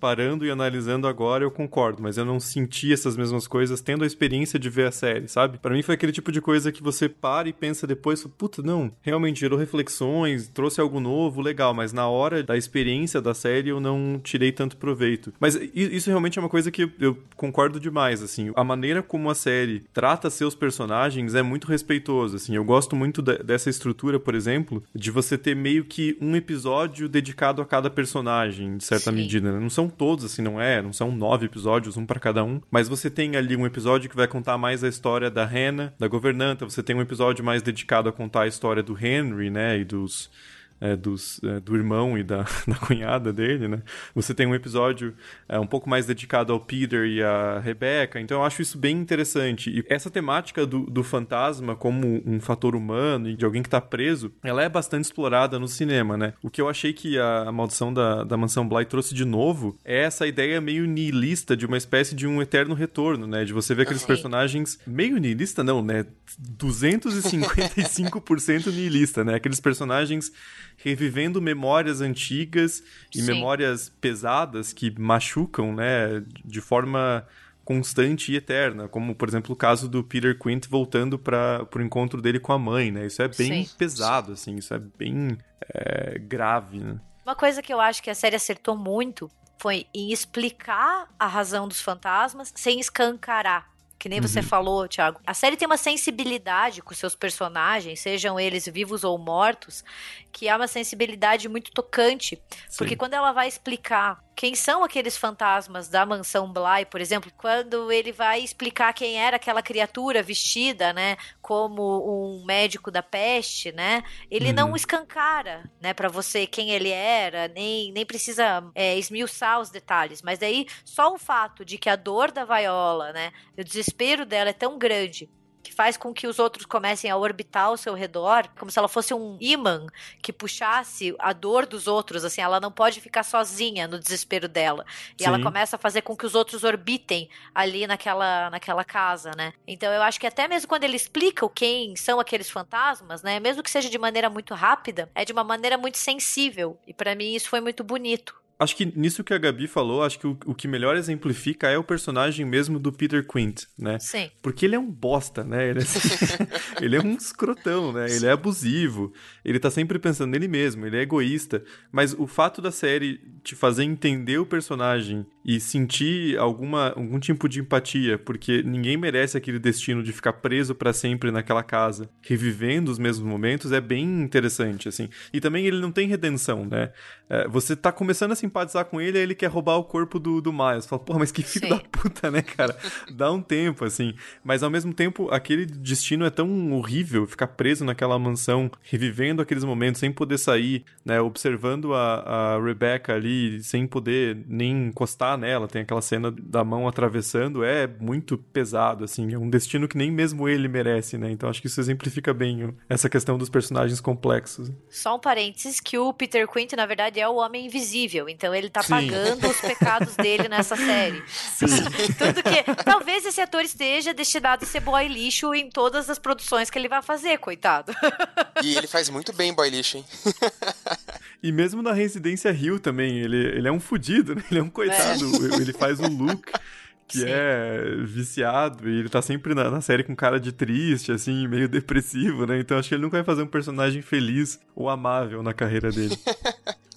Parando e analisando agora, eu concordo, mas eu não senti essas mesmas coisas tendo a experiência de ver a série, sabe? Pra mim foi aquele tipo de coisa que você para e pensa depois, puta, não, realmente gerou reflexões, trouxe algo novo, legal, mas na hora da experiência da série eu não tirei tanto proveito. Mas isso realmente é uma coisa que eu, eu concordo demais, assim. A maneira como a série trata seus personagens é muito respeitoso, assim. Eu gosto muito de- dessa estrutura, por exemplo, de você ter meio que um episódio dedicado a cada personagem, de certa Sim. medida, né? Não são todos, assim, não é? Não são nove episódios, um pra cada um. Mas você tem ali um episódio que vai contar mais a história da Hannah, da governanta. Você tem um episódio mais dedicado a contar a história do Henry, né? E dos é, dos, é, do irmão e da, da cunhada dele, né? Você tem um episódio é, um pouco mais dedicado ao Peter e à Rebecca, então eu acho isso bem interessante. E essa temática do, do fantasma como um fator humano e de alguém que tá preso, ela é bastante explorada no cinema, né? O que eu achei que a, a Maldição da, da Mansão Bly trouxe de novo é essa ideia meio nihilista de uma espécie de um eterno retorno, né? De você ver aqueles Sim. personagens meio nihilista, não, né? 255% nihilista, né? Aqueles personagens revivendo memórias antigas e Sim. memórias pesadas que machucam, né? De forma constante e eterna, como por exemplo o caso do Peter Quint voltando para o encontro dele com a mãe, né? Isso é bem Sim. pesado, assim, isso é bem é, grave, né? Uma coisa que eu acho que a série acertou muito foi em explicar a razão dos fantasmas sem escancarar. Que nem você falou, Thiago. A série tem uma sensibilidade com seus personagens, sejam eles vivos ou mortos, que é uma sensibilidade muito tocante. Porque quando ela vai explicar quem são aqueles fantasmas da mansão Bly, por exemplo, quando ele vai explicar quem era aquela criatura vestida, né, como um médico da peste, né, ele não Uhum. escancara, né, para você quem ele era, nem, nem precisa é, esmiuçar os detalhes, mas daí só o fato de que a dor da Viola, né, o desespero dela é tão grande que faz com que os outros comecem a orbitar ao seu redor, como se ela fosse um imã que puxasse a dor dos outros, assim, ela não pode ficar sozinha no desespero dela. E ela Sim. começa a fazer com que os outros orbitem ali naquela, naquela casa, né? Então eu acho que até mesmo quando ele explica o quem são aqueles fantasmas, né, mesmo que seja de maneira muito rápida, é de uma maneira muito sensível. E pra mim isso foi muito bonito. Acho que nisso que a Gabi falou, acho que o, o que melhor exemplifica é o personagem mesmo do Peter Quint, né? Sim. Porque ele é um bosta, né? Ele é, ele é um escrotão, né? Ele é abusivo. Ele tá sempre pensando nele mesmo, ele é egoísta. Mas o fato da série te fazer entender o personagem e sentir alguma, algum tipo de empatia, porque ninguém merece aquele destino de ficar preso pra sempre naquela casa, revivendo os mesmos momentos, é bem interessante, assim. E também ele não tem redenção, né? É, você tá começando a simpatizar com ele, aí ele quer roubar o corpo do, do Miles. Fala, porra, mas que filho Sim. da puta, né, cara? Dá um tempo, assim. Mas ao mesmo tempo, aquele destino é tão horrível, ficar preso naquela mansão, revivendo aqueles momentos sem poder sair, né? Observando a, a Rebecca ali, sem poder nem encostar nela. Tem aquela cena da mão atravessando, é muito pesado, assim. É um destino que nem mesmo ele merece, né? Então acho que isso exemplifica bem essa questão dos personagens complexos. Só um parênteses que o Peter Quint, na verdade, é o homem invisível. Então ele tá Sim. pagando os pecados dele nessa série. Sim. Tudo que. Talvez esse ator esteja destinado a ser boy lixo em todas as produções que ele vai fazer, coitado. E ele faz muito bem boy lixo, hein? E mesmo na Residência Rio também, ele, ele é um fudido, né? Ele é um coitado. É. Ele faz o look que Sim. é viciado e ele tá sempre na, na, série com cara de triste, assim, meio depressivo, né? Então acho que ele nunca vai fazer um personagem feliz ou amável na carreira dele.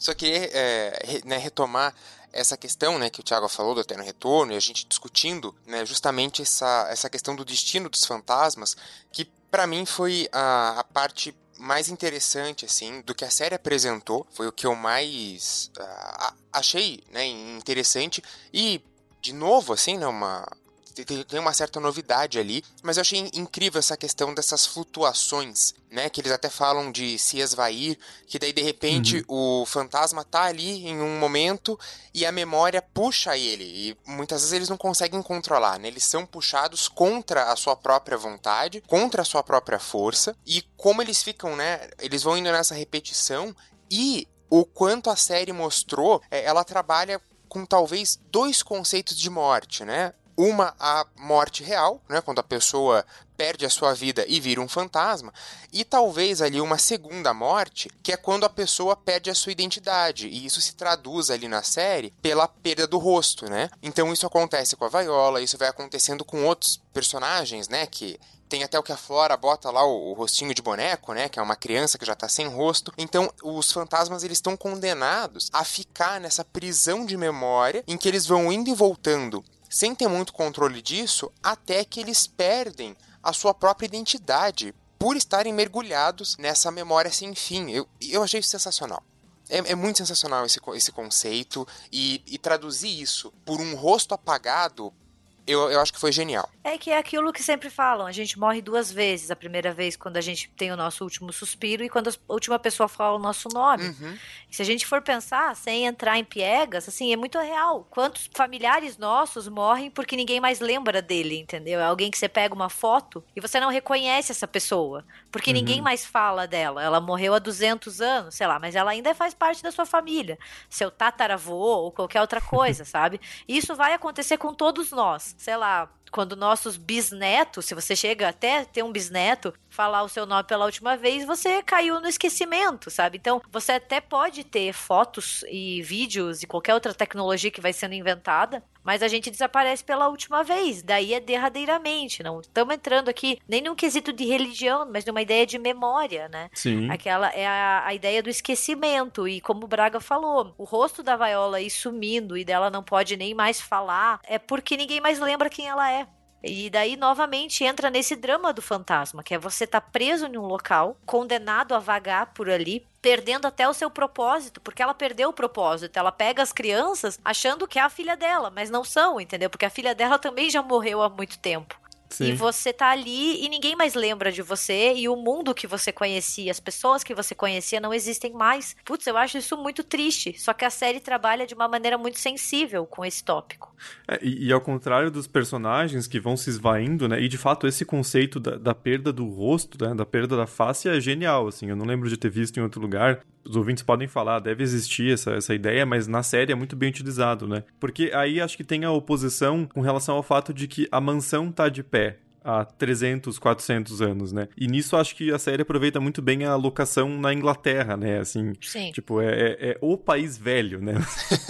Só que é, né, retomar essa questão né, que o Thiago falou do Eterno Retorno e a gente discutindo né, justamente essa, essa questão do destino dos fantasmas, que para mim foi a, a parte mais interessante, assim, do que a série apresentou. Foi o que eu mais uh, achei né, interessante. E, de novo, assim, né, uma, tem uma certa novidade ali, mas eu achei incrível essa questão dessas flutuações, né? Que eles até falam de se esvair, que daí de repente uhum. o fantasma tá ali em um momento e a memória puxa ele. E muitas vezes eles não conseguem controlar, né? Eles são puxados contra a sua própria vontade, contra a sua própria força, e como eles ficam, né? Eles vão indo nessa repetição e o quanto a série mostrou, é, ela trabalha com talvez dois conceitos de morte, né? Uma, a morte real, né, quando a pessoa perde a sua vida e vira um fantasma, e talvez ali uma segunda morte, que é quando a pessoa perde a sua identidade, e isso se traduz ali na série pela perda do rosto, né? Então isso acontece com a Viola, isso vai acontecendo com outros personagens, né, que tem até o que a Flora bota lá o, o, rostinho de boneco, né? Que é uma criança que já tá sem rosto. Então, os fantasmas eles estão condenados a ficar nessa prisão de memória em que eles vão indo e voltando sem ter muito controle disso, até que eles perdem a sua própria identidade por estarem mergulhados nessa memória sem fim. Eu, eu achei isso sensacional. É, é muito sensacional esse, esse conceito e, e traduzir isso por um rosto apagado eu, eu acho que foi genial. É que é aquilo que sempre falam, a gente morre duas vezes. A primeira vez quando a gente tem o nosso último suspiro e quando a última pessoa fala o nosso nome. Uhum. Se a gente for pensar, sem entrar em piegas, assim, é muito real. Quantos familiares nossos morrem porque ninguém mais lembra dele, entendeu? É alguém que você pega uma foto e você não reconhece essa pessoa, porque uhum. ninguém mais fala dela. Ela morreu há 200 anos, sei lá, mas ela ainda faz parte da sua família. Seu tataravô ou qualquer outra coisa, sabe? E isso vai acontecer com todos nós sei lá, quando nossos bisnetos, se você chega até ter um bisneto, falar o seu nome pela última vez, você caiu no esquecimento, sabe? Então, você até pode ter fotos e vídeos e qualquer outra tecnologia que vai sendo inventada, mas a gente desaparece pela última vez, daí é derradeiramente, não estamos entrando aqui nem num quesito de religião, mas numa ideia de memória, né? Sim. Aquela é a, a ideia do esquecimento e como o Braga falou, o rosto da Viola ir sumindo e dela não pode nem mais falar, é porque ninguém mais lembra quem ela é. E daí, novamente, entra nesse drama do fantasma, que é você tá preso em um local, condenado a vagar por ali, perdendo até o seu propósito, porque ela perdeu o propósito. Ela pega as crianças achando que é a filha dela, mas não são, entendeu? Porque a filha dela também já morreu há muito tempo. Sim. E você tá ali e ninguém mais lembra de você e o mundo que você conhecia, as pessoas que você conhecia não existem mais. Putz, eu acho isso muito triste. Só que a série trabalha de uma maneira muito sensível com esse tópico. É, e, e, ao contrário dos personagens que vão se esvaindo, né? E de fato esse conceito da, da perda do rosto, né, da perda da face é genial, assim. Eu não lembro de ter visto em outro lugar os ouvintes podem falar, deve existir essa, essa ideia, mas na série é muito bem utilizado, né? Porque aí acho que tem a oposição com relação ao fato de que a mansão tá de pé há 300, 400 anos, né? E nisso acho que a série aproveita muito bem a locação na Inglaterra, né? Assim, Sim. tipo, é, é, é o país velho, né?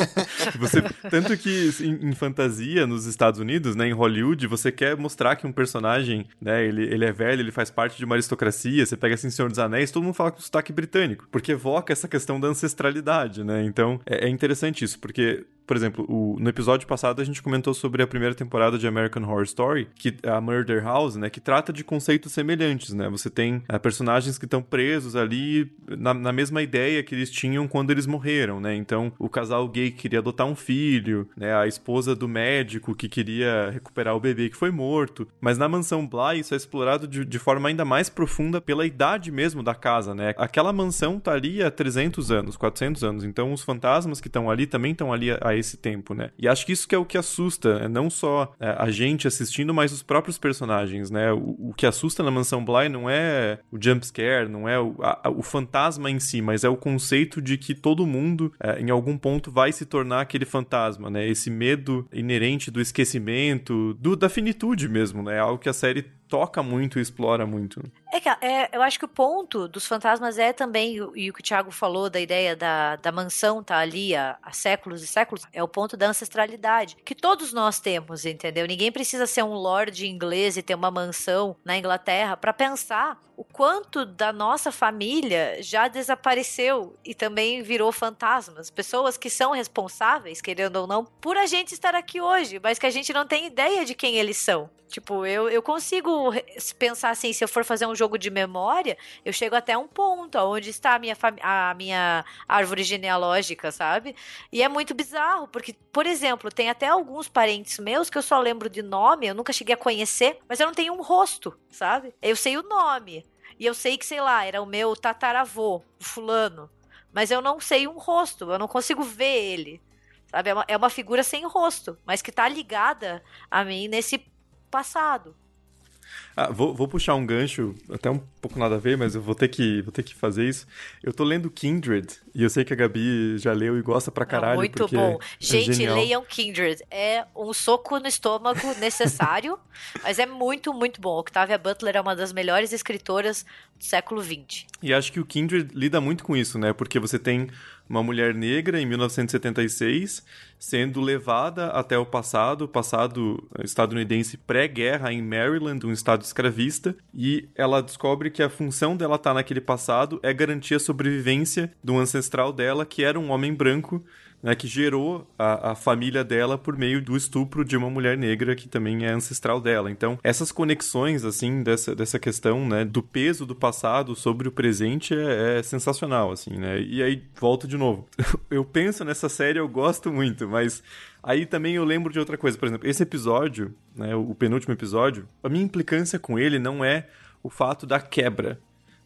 você, tanto que em, em, fantasia, nos Estados Unidos, né, em Hollywood, você quer mostrar que um personagem, né, ele, ele é velho, ele faz parte de uma aristocracia, você pega assim Senhor dos Anéis, todo mundo fala com sotaque britânico, porque evoca essa questão da ancestralidade, né? Então, é, é interessante isso, porque por exemplo, o, no episódio passado a gente comentou sobre a primeira temporada de American Horror Story, que é a Murder House, né, que trata de conceitos semelhantes, né? Você tem é, personagens que estão presos ali na, na, mesma ideia que eles tinham quando eles morreram, né? Então, o casal gay que queria adotar um filho, né, a esposa do médico que queria recuperar o bebê que foi morto. Mas na mansão Bly isso é explorado de, de forma ainda mais profunda pela idade mesmo da casa, né? Aquela mansão tá ali há 300 anos, 400 anos. Então, os fantasmas que estão ali também estão ali esse tempo, né? E acho que isso que é o que assusta, é não só é, a gente assistindo, mas os próprios personagens, né? O, o que assusta na Mansão Bly não é o jump scare, não é o, a, o fantasma em si, mas é o conceito de que todo mundo, é, em algum ponto, vai se tornar aquele fantasma, né? Esse medo inerente do esquecimento, do, da finitude mesmo, né? É algo que a série toca muito e explora muito. É que é, eu acho que o ponto dos fantasmas é também, e o que o Thiago falou da ideia da, da mansão tá ali há, há, séculos e séculos, é o ponto da ancestralidade, que todos nós temos, entendeu? Ninguém precisa ser um lord inglês e ter uma mansão na Inglaterra para pensar o quanto da nossa família já desapareceu e também virou fantasmas. Pessoas que são responsáveis, querendo ou não, por a gente estar aqui hoje, mas que a gente não tem ideia de quem eles são. Tipo, eu, eu consigo pensar assim, se eu for fazer um jogo de memória, eu chego até um ponto onde está a minha, a minha árvore genealógica, sabe? E é muito bizarro, porque, por exemplo, tem até alguns parentes meus que eu só lembro de nome, eu nunca cheguei a conhecer, mas eu não tenho um rosto, sabe? Eu sei o nome. E eu sei que, sei lá, era o meu tataravô, o fulano. Mas eu não sei um rosto, eu não consigo ver ele. Sabe? É uma, é uma figura sem rosto, mas que tá ligada a mim nesse passado. Ah, vou, vou, puxar um gancho, até um pouco nada a ver, mas eu vou ter que, vou ter que fazer isso. Eu tô lendo Kindred, e eu sei que a Gabi já leu e gosta pra caralho. É muito bom. Gente, é leiam Kindred. É um soco no estômago necessário, mas é muito, muito bom. Octavia Butler é uma das melhores escritoras do século XX. E acho que o Kindred lida muito com isso, né? Porque você tem uma mulher negra em 1976 sendo levada até o passado, passado estadunidense pré-guerra em Maryland, um estado escravista, e ela descobre que a função dela estar tá naquele passado é garantir a sobrevivência do ancestral dela, que era um homem branco né, que gerou a, a, família dela por meio do estupro de uma mulher negra que também é ancestral dela. Então, essas conexões, assim, dessa, dessa questão, né, do peso do passado sobre o presente é, é sensacional, assim, né? E aí, volto de novo. eu penso nessa série, eu gosto muito, mas Aí também eu lembro de outra coisa, por exemplo, esse episódio, né, o penúltimo episódio, a minha implicância com ele não é o fato da quebra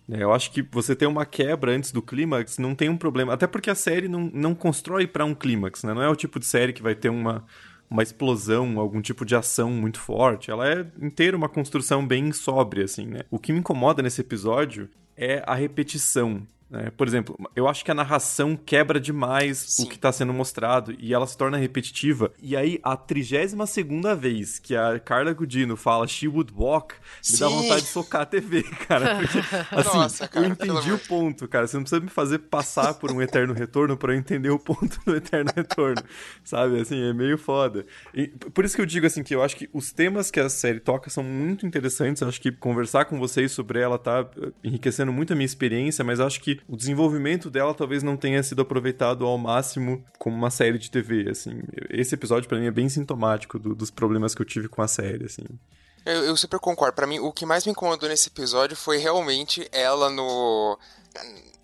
eu acho que você ter uma quebra antes do clímax não tem um problema. Até porque a série não, não constrói para um clímax, né? Não é o tipo de série que vai ter uma, uma explosão, algum tipo de ação muito forte. Ela é inteira uma construção bem sóbria, assim, né? O que me incomoda nesse episódio é a repetição. Né? Por exemplo, eu acho que a narração quebra demais Sim. o que está sendo mostrado e ela se torna repetitiva. E aí, a 32 segunda vez que a Carla Gudino fala She Would Walk, Sim. me dá vontade de socar a TV, cara. Porque, assim, Nossa, cara, eu entendi o ponto, cara. Você não precisa me fazer passar por um eterno retorno para eu entender o ponto do eterno retorno, sabe? Assim, é meio foda. E, por isso que eu digo, assim, que eu acho que os temas que a série toca são muito interessantes. Eu acho que conversar com vocês sobre ela tá enriquecendo muito a minha experiência, mas acho que o desenvolvimento dela talvez não tenha sido aproveitado ao máximo como uma série de TV, assim. Esse episódio para mim é bem sintomático do, dos problemas que eu tive com a série, assim. Eu, eu super concordo. Para mim, o que mais me incomodou nesse episódio foi realmente ela no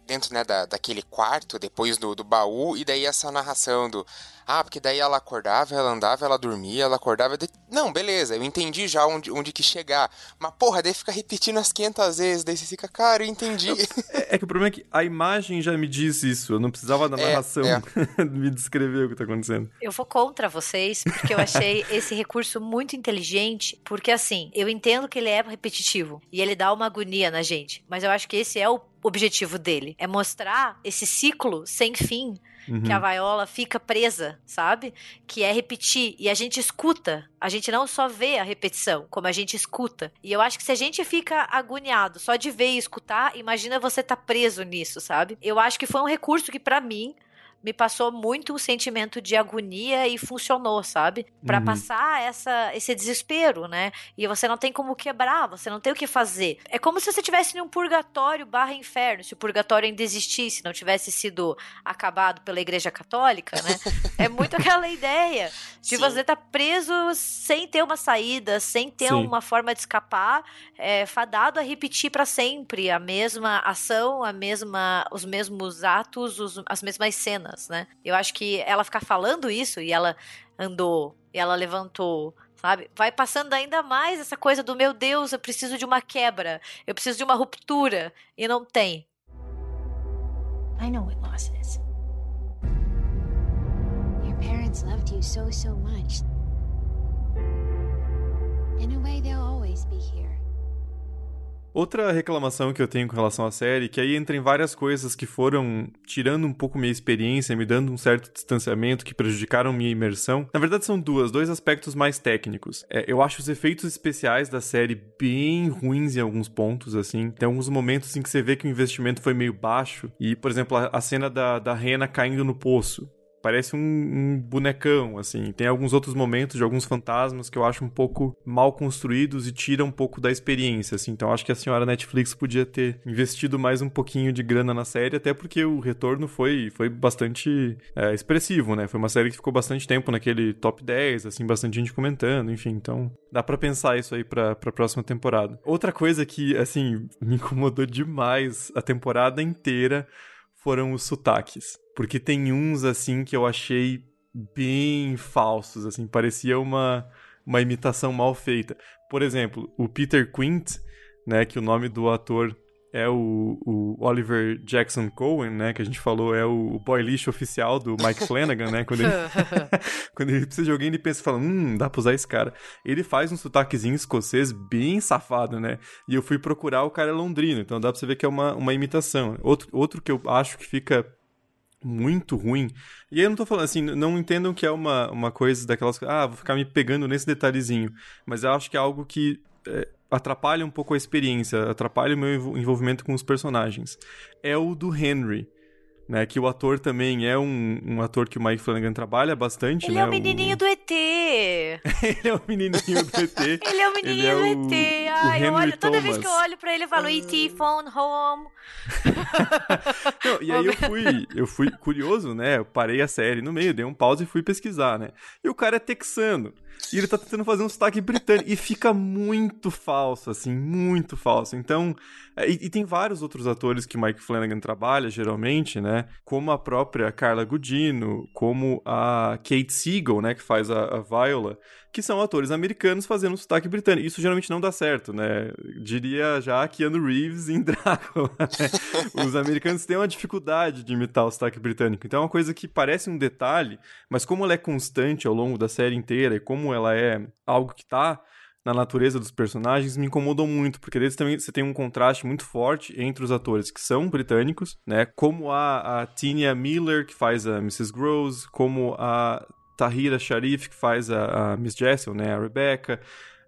dentro né, da, daquele quarto, depois do, do baú, e daí essa narração do ah, porque daí ela acordava, ela andava, ela dormia, ela acordava. De... Não, beleza, eu entendi já onde, onde que chegar. Mas, porra, daí fica repetindo as 500 vezes, daí você fica, cara, eu entendi. É, é, que o problema é que a imagem já me diz isso, eu não precisava da é, narração é, é. me descrever o que tá acontecendo. Eu vou contra vocês, porque eu achei esse recurso muito inteligente, porque assim, eu entendo que ele é repetitivo e ele dá uma agonia na gente, mas eu acho que esse é o objetivo dele, é mostrar esse ciclo sem fim uhum. que a vaiola fica presa, sabe? Que é repetir. E a gente escuta. A gente não só vê a repetição, como a gente escuta. E eu acho que se a gente fica agoniado só de ver e escutar, imagina você tá preso nisso, sabe? Eu acho que foi um recurso que, para mim, me passou muito um sentimento de agonia e funcionou, sabe? Para uhum. passar essa, esse desespero, né? E você não tem como quebrar, você não tem o que fazer. É como se você estivesse em um purgatório barra inferno, se o purgatório ainda existisse, não tivesse sido acabado pela Igreja Católica, né? é muito aquela ideia de Sim. você estar tá preso sem ter uma saída, sem ter Sim. uma forma de escapar, é, fadado a repetir para sempre a mesma ação, a mesma, os mesmos atos, os, as mesmas cenas cenas, né? Eu acho que ela ficar falando isso e ela andou, e ela levantou, sabe? Vai passando ainda mais essa coisa do meu Deus, eu preciso de uma quebra, eu preciso de uma ruptura, e não tem. I know what loss is. Your parents loved you so, so much. In a way, they'll always be here. Outra reclamação que eu tenho com relação à série, que aí entra em várias coisas que foram tirando um pouco minha experiência, me dando um certo distanciamento, que prejudicaram minha imersão. Na verdade, são duas, dois aspectos mais técnicos. É, eu acho os efeitos especiais da série bem ruins em alguns pontos, assim. Tem alguns momentos em que você vê que o investimento foi meio baixo. E, por exemplo, a, a cena da, da Rena caindo no poço parece um, um, bonecão, assim. Tem alguns outros momentos de alguns fantasmas que eu acho um pouco mal construídos e tira um pouco da experiência, assim. Então acho que a senhora Netflix podia ter investido mais um pouquinho de grana na série, até porque o retorno foi, foi bastante é, expressivo, né? Foi uma série que ficou bastante tempo naquele top 10, assim, bastante gente comentando, enfim. Então dá para pensar isso aí pra, pra próxima temporada. Outra coisa que, assim, me incomodou demais a temporada inteira foram os sotaques. Porque tem uns, assim, que eu achei bem falsos, assim, parecia uma, uma imitação mal feita. Por exemplo, o Peter Quint, né, que o nome do ator é o, o, Oliver Jackson Cohen, né? Que a gente falou, é o, boy lixo oficial do Mike Flanagan, né? Quando ele, quando ele precisa de alguém, ele pensa e fala, hum, dá pra usar esse cara. Ele faz um sotaquezinho escocês bem safado, né? E eu fui procurar o cara londrino, então dá pra você ver que é uma, uma imitação. Outro, outro que eu acho que fica muito ruim. E aí eu não tô falando assim, não entendam que é uma, uma coisa daquelas. Ah, vou ficar me pegando nesse detalhezinho. Mas eu acho que é algo que. É, atrapalha um pouco a experiência, atrapalha o meu envolvimento com os personagens. É o do Henry. Né, que o ator também é um, um ator que o Mike Flanagan trabalha bastante, Ele né? é o menininho do ET. ele é o menininho do ET. ele é o menininho é do ET. Ai, eu olho, toda vez que eu olho pra ele, eu falo ET, phone, home. Não, e aí eu fui, eu fui curioso, né? Eu parei a série no meio, dei um pause e fui pesquisar, né? E o cara é texano. E ele tá tentando fazer um sotaque britânico. E fica muito falso, assim, muito falso. Então. É, e, e, tem vários outros atores que Mike Flanagan trabalha, geralmente, né? Como a própria Carla Gudino, como a Kate Siegel, né? Que faz a, a Viola que são atores americanos fazendo um sotaque britânico. Isso geralmente não dá certo, né? Diria já Keanu Reeves em Drácula, né? Os americanos têm uma dificuldade de imitar o sotaque britânico. Então é uma coisa que parece um detalhe, mas como ela é constante ao longo da série inteira e como ela é algo que tá na natureza dos personagens me incomodou muito, porque eles também você tem um contraste muito forte entre os atores que são britânicos, né? Como a, a Tinia Miller, que faz a Mrs. Gross, como a Tahira Sharif, que faz a, a Miss Jessel, né, a Rebecca,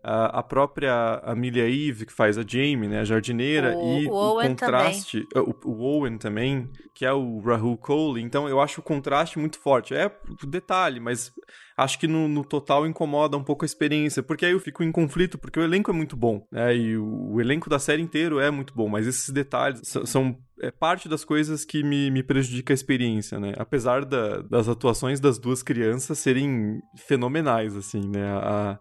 a, a própria Amelia Eve, que faz a Jamie, né, a jardineira, o, e o, o contraste, o, o, Owen também, que é o Rahul Cole, então eu acho o contraste muito forte. É detalhe, mas acho que no, no, total incomoda um pouco a experiência, porque aí eu fico em conflito, porque o elenco é muito bom, né, e o, o elenco da série inteiro é muito bom, mas esses detalhes são é parte das coisas que me, me prejudica a experiência, né? Apesar da, das atuações das duas crianças serem fenomenais, assim, né? A,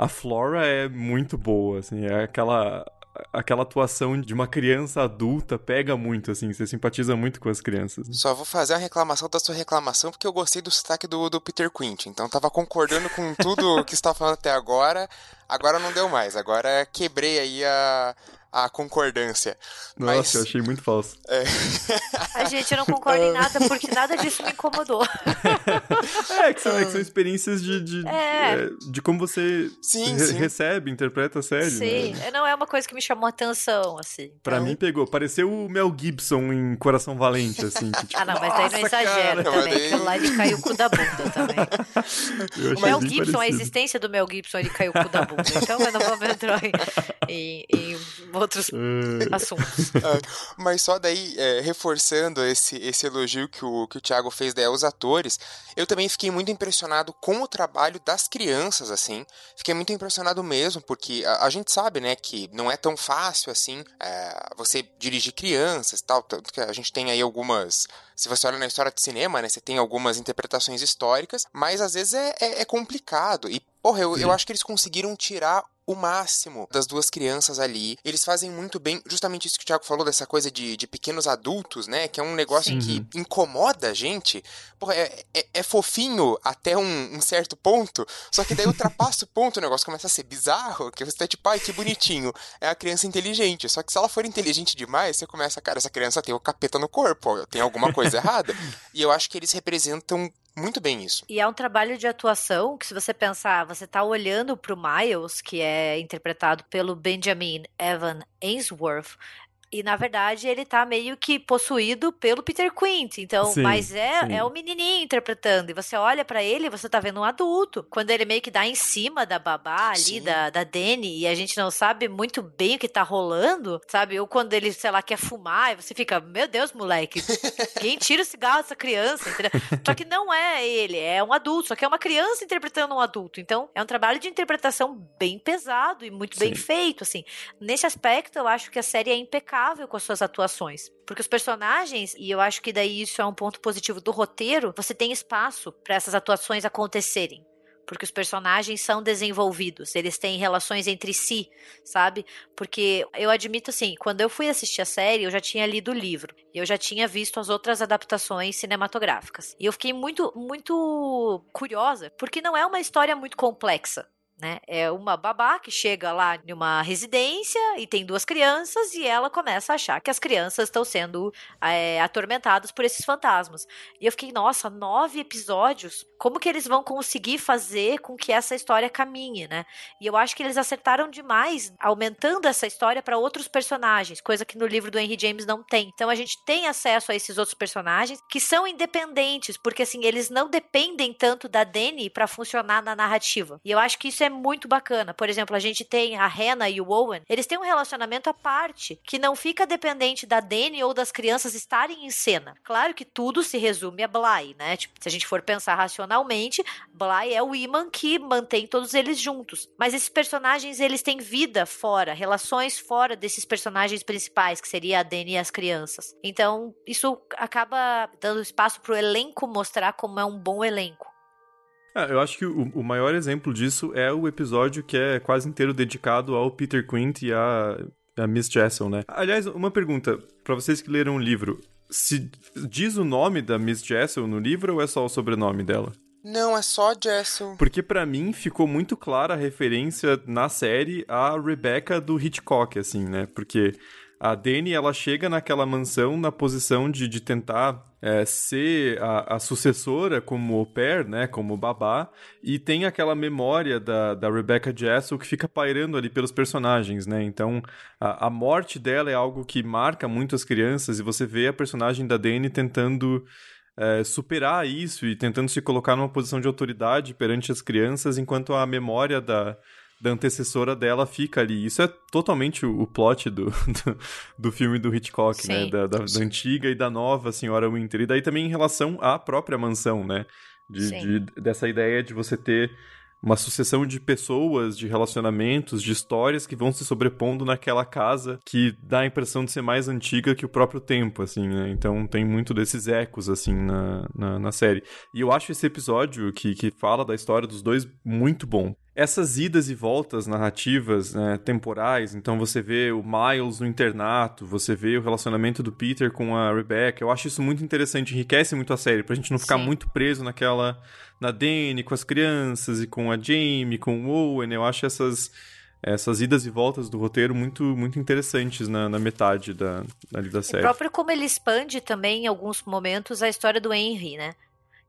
a Flora é muito boa, assim, é aquela aquela atuação de uma criança adulta pega muito, assim, você simpatiza muito com as crianças. Né? Só vou fazer a reclamação da sua reclamação, porque eu gostei do sotaque do, do Peter Quint, então tava concordando com tudo que você tá falando até agora, agora não deu mais, agora quebrei aí a, a concordância. Nossa, Mas... eu achei muito falso. É. Ai, gente, não concordo em nada, porque nada disso me incomodou. é, que são, é que são experiências de, de, é. É, de como você sim, re sim. recebe, interpreta a série. Sim, né? não é uma coisa que me chamou atenção, assim. Pra então... mim pegou, pareceu o Mel Gibson em Coração Valente, assim. Que, tipo, ah, não, mas daí não exagera cara. também, daí... lá ele caiu o cu da bunda também. o Mel Gibson, parecido. a existência do Mel Gibson, ele caiu o cu da bunda. Então eu não vou entrar em, em, em outros é. assuntos. É, mas só daí, é, reforçando esse, esse elogio que o, que o Thiago fez daí aos atores, eu também fiquei muito impressionado com o trabalho das crianças, assim. Fiquei muito impressionado mesmo, porque a, a gente sabe, né, que não é tão fácil, assim, é, você dirigir crianças e tal, tanto que a gente tem aí algumas se você olha na história de cinema, né, você tem algumas interpretações históricas, mas às vezes é, é, é complicado. E, porra, eu, eu acho que eles conseguiram tirar o máximo das duas crianças ali. Eles fazem muito bem, justamente isso que o Thiago falou, dessa coisa de, de pequenos adultos, né? Que é um negócio Sim. que incomoda a gente. Porra, é, é, é fofinho até um, um, certo ponto, só que daí ultrapassa o ponto, o negócio começa a ser bizarro, que você tá tipo, ai, que bonitinho. É a criança inteligente. Só que se ela for inteligente demais, você começa, cara, essa criança tem o capeta no corpo, tem alguma coisa errada. E eu acho que eles representam muito bem isso. E é um trabalho de atuação que, se você pensar, você tá olhando pro Miles, que é interpretado pelo Benjamin Evan Ainsworth, e na verdade ele tá meio que possuído pelo Peter Quint. Então, sim, mas é, sim. é o menininho interpretando. E você olha para ele e você tá vendo um adulto. Quando ele meio que dá em cima da babá ali, da, da Dani, e a gente não sabe muito bem o que tá rolando, sabe? Ou quando ele, sei lá, quer fumar, e você fica, meu Deus, moleque, quem tira o cigarro dessa criança? Entendeu? Só que não é ele, é um adulto, só que é uma criança interpretando um adulto. Então, é um trabalho de interpretação bem pesado e muito bem feito, assim. Nesse aspecto, eu acho que a série é impecável impecável com as suas atuações. Porque os personagens, e eu acho que daí isso é um ponto positivo do roteiro, você tem espaço para essas atuações acontecerem porque os personagens são desenvolvidos, eles têm relações entre si, sabe? Porque eu admito assim, quando eu fui assistir a série, eu já tinha lido o livro, eu já tinha visto as outras adaptações cinematográficas. E eu fiquei muito muito curiosa, porque não é uma história muito complexa né? É uma babá que chega lá numa residência e tem duas crianças e ela começa a achar que as crianças estão sendo é, atormentadas por esses fantasmas. E eu fiquei, nossa, nove episódios? Como que eles vão conseguir fazer com que essa história caminhe, né? E eu acho que eles acertaram demais aumentando essa história para outros personagens, coisa que no livro do Henry James não tem. Então a gente tem acesso a esses outros personagens que são independentes, porque assim, eles não dependem tanto da Dani para funcionar na narrativa. E eu acho que isso é muito bacana. Por exemplo, a gente tem a Hannah e o Owen, eles têm um relacionamento à parte, que não fica dependente da Dani ou das crianças estarem em cena. Claro que tudo se resume a Bly, né? Tipo, se a gente for pensar racionalmente, Bly é o imã que mantém todos eles juntos. Mas esses personagens, eles têm vida fora, relações fora desses personagens principais, que seria a Dani e as crianças. Então, isso acaba dando espaço pro elenco mostrar como é um bom elenco. Ah, eu acho que o, o, maior exemplo disso é o episódio que é quase inteiro dedicado ao Peter Quint e a, a Miss Jessel, né? Aliás, uma pergunta para vocês que leram o livro. Se diz o nome da Miss Jessel no livro ou é só o sobrenome dela? Não, é só Jessel. Porque para mim ficou muito clara a referência na série a Rebecca do Hitchcock, assim, né? Porque a Dani, ela chega naquela mansão na posição de, de tentar é, ser a, a, sucessora como au pair, né, como babá, e tem aquela memória da, da Rebecca Jessel que fica pairando ali pelos personagens, né, então a, a morte dela é algo que marca muito as crianças e você vê a personagem da Dani tentando é, superar isso e tentando se colocar numa posição de autoridade perante as crianças, enquanto a memória da, da antecessora dela fica ali. Isso é totalmente o, o plot do, do, do, filme do Hitchcock, né? Sim. né? Da, da, da, antiga e da nova Senhora Winter. E daí também em relação à própria mansão, né? De, de, dessa ideia de você ter uma sucessão de pessoas, de relacionamentos, de histórias que vão se sobrepondo naquela casa que dá a impressão de ser mais antiga que o próprio tempo, assim, né? Então tem muito desses ecos, assim, na, na, na série. E eu acho esse episódio que, que fala da história dos dois muito bom essas idas e voltas narrativas né, temporais, então você vê o Miles no internato, você vê o relacionamento do Peter com a Rebecca, eu acho isso muito interessante, enriquece muito a série, pra gente não ficar Sim. muito preso naquela, na Dani, com as crianças, e com a Jamie, com o Owen, eu acho essas, essas idas e voltas do roteiro muito, muito interessantes na, na metade da, ali da série. O próprio como ele expande também, em alguns momentos, a história do Henry, né?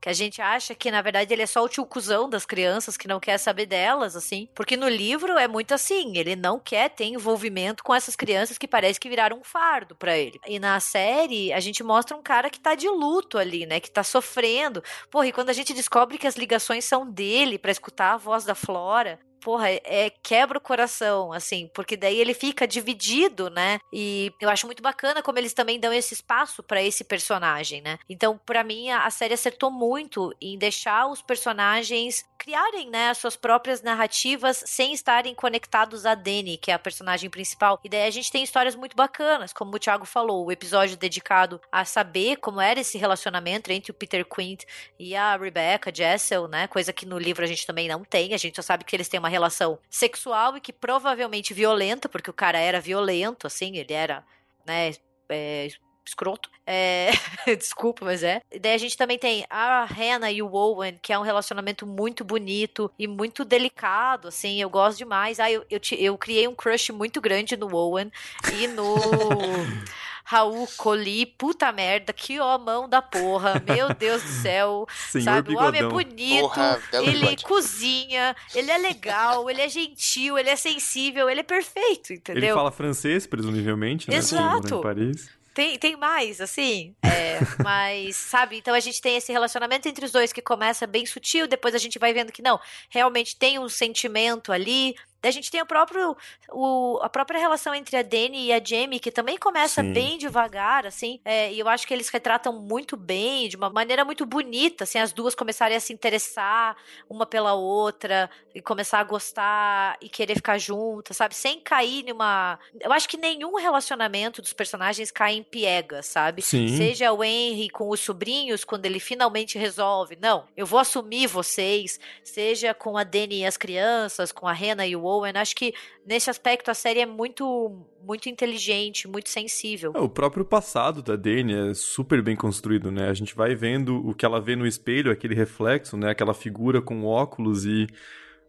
Que a gente acha que, na verdade, ele é só o tio cuzão das crianças que não quer saber delas, assim. Porque no livro é muito assim, ele não quer ter envolvimento com essas crianças que parece que viraram um fardo para ele. E na série, a gente mostra um cara que tá de luto ali, né? Que tá sofrendo. Porra, e quando a gente descobre que as ligações são dele para escutar a voz da Flora, porra, é, é, quebra o coração, assim, porque daí ele fica dividido, né? E eu acho muito bacana como eles também dão esse espaço para esse personagem, né? Então, para mim, a, a série acertou muito em deixar os personagens criarem, né, as suas próprias narrativas sem estarem conectados a Dani, que é a personagem principal. E daí a gente tem histórias muito bacanas, como o Thiago falou, o episódio dedicado a saber como era esse relacionamento entre o Peter Quint e a Rebecca Jessel, né, coisa que no livro a gente também não tem, a gente só sabe que eles têm uma relação sexual e que provavelmente violenta, porque o cara era violento, assim, ele era, né, é, escroto. É... Desculpa, mas é. E daí a gente também tem a Hannah e o Owen, que é um relacionamento muito bonito e muito delicado, assim, eu gosto demais. Ah, eu, eu, eu criei um crush muito grande no Owen e no... Raul Coli, puta merda, que homão da porra, meu Deus do céu. Senhor sabe, bigodão. o homem é bonito, Porra, ele bigode. cozinha, ele é legal, ele é gentil, ele é sensível, ele é perfeito, entendeu? Ele fala francês, presumivelmente, né? Exato. Em Paris. Tem, tem mais, assim. É, mas, sabe, então a gente tem esse relacionamento entre os dois que começa bem sutil, depois a gente vai vendo que não, realmente tem um sentimento ali. A gente tem o próprio, o, a própria relação entre a Dani e a Jamie, que também começa Sim. bem devagar, assim, é, e eu acho que eles retratam muito bem, de uma maneira muito bonita, assim, as duas começarem a se interessar uma pela outra, e começar a gostar e querer ficar juntas, sabe? Sem cair numa. Eu acho que nenhum relacionamento dos personagens cai em piegas, sabe? Sim. Seja o Henry com os sobrinhos, quando ele finalmente resolve, não, eu vou assumir vocês, seja com a Dani e as crianças, com a Hannah e o Owen, acho que nesse aspecto a série é muito, muito inteligente, muito sensível. É, O próprio passado da Dani é super bem construído, né? A gente vai vendo o que ela vê no espelho, aquele reflexo, né? Aquela figura com óculos e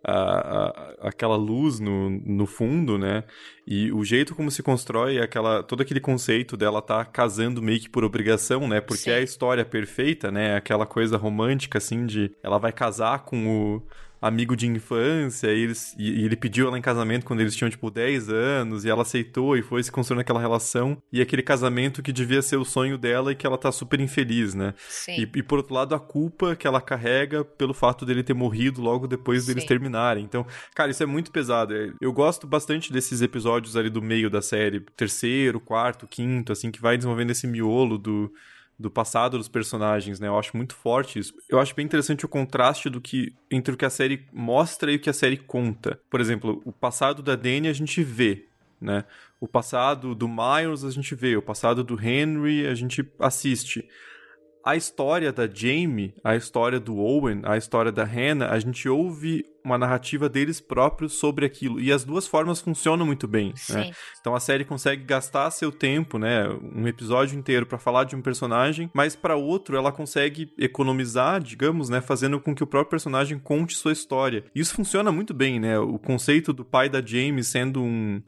a- a- aquela luz no, no fundo, né? E o jeito como se constrói aquela todo aquele conceito dela tá casando meio que por obrigação, né? Porque Sim. é a história perfeita, né? Aquela coisa romântica assim de ela vai casar com o amigo de infância, e, eles, e, e ele pediu ela em casamento quando eles tinham, tipo, 10 anos, e ela aceitou e foi se construindo aquela relação, e aquele casamento que devia ser o sonho dela e que ela tá super infeliz, né? Sim. E, e por outro lado, a culpa que ela carrega pelo fato dele ter morrido logo depois deles Sim. terminarem. Então, cara, isso é muito pesado. Eu gosto bastante desses episódios ali do meio da série, terceiro, quarto, quinto, assim, que vai desenvolvendo esse miolo do, do passado dos personagens, né? Eu acho muito forte isso. Eu acho bem interessante o contraste do que entre o que a série mostra e o que a série conta. Por exemplo, o passado da Dani a gente vê, né? O passado do Miles a gente vê, o passado do Henry a gente assiste. A história da Jamie, a história do Owen, a história da Hannah, a gente ouve uma narrativa deles próprios sobre aquilo. E as duas formas funcionam muito bem, né? Então a série consegue gastar seu tempo, né, um episódio inteiro pra falar de um personagem, mas pra outro ela consegue economizar, digamos, né, fazendo com que o próprio personagem conte sua história. Isso funciona muito bem, né? O conceito do pai da Jamie sendo um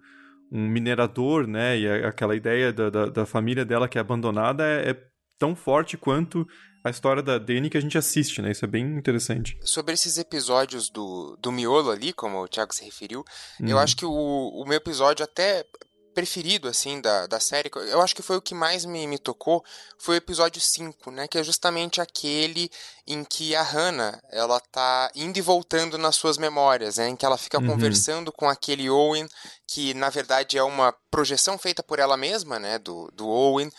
um minerador, né, e aquela ideia da, da, da família dela que é abandonada é, é tão forte quanto a história da Dani que a gente assiste, né? Isso é bem interessante. Sobre esses episódios do, do miolo ali, como o Thiago se referiu, eu Uhum. acho que o, o meu episódio até preferido, assim, da, da série, eu acho que foi o que mais me, me tocou, foi o episódio 5, né, que é justamente aquele em que a Hannah, ela tá indo e voltando nas suas memórias, né, em que ela fica Uhum. conversando com aquele Owen, que na verdade é uma projeção feita por ela mesma, né, do, do Owen,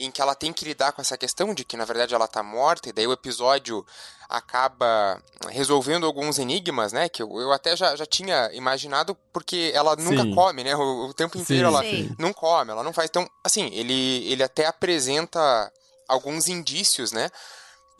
em que ela tem que lidar com essa questão de que na verdade ela tá morta, e daí o episódio acaba resolvendo alguns enigmas, né? Que eu, eu até já, já tinha imaginado, porque ela nunca Sim. come, né? O, o tempo inteiro Sim, ela Sim. não come, ela não faz. Então, assim, ele, ele até apresenta alguns indícios, né?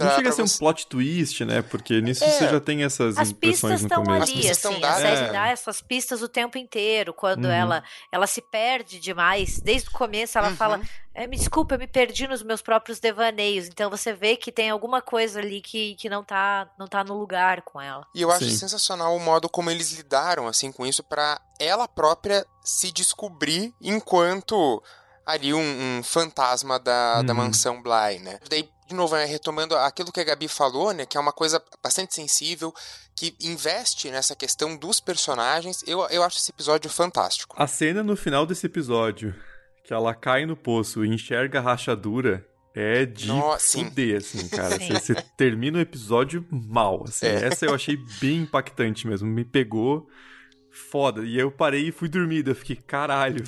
Não pra- chega a ser um você- plot twist, né? Porque nisso É. você já tem essas As impressões pistas no estão começo. As ali, pistas estão assim, a dadas. série É. dá essas pistas o tempo inteiro, quando Uhum. ela, ela se perde demais, desde o começo ela Uhum. fala, "É, me desculpa, eu me perdi nos meus próprios devaneios, então você vê que tem alguma coisa ali que, que não, tá, não tá no lugar com ela. E eu acho Sim. sensacional o modo como eles lidaram assim com isso pra ela própria se descobrir enquanto ali um, um fantasma da, da Uhum. mansão Bly, né? Daí, de novo, né, retomando aquilo que a Gabi falou, né, que é uma coisa bastante sensível, que investe nessa questão dos personagens, eu, eu acho esse episódio fantástico. A cena no final desse episódio, que ela cai no poço e enxerga a rachadura, é de sim. fuder, assim, cara. Você, você termina o episódio mal, assim. É. Essa eu achei bem impactante mesmo. Me pegou foda. E eu parei e fui dormir. daí Eu fiquei, caralho,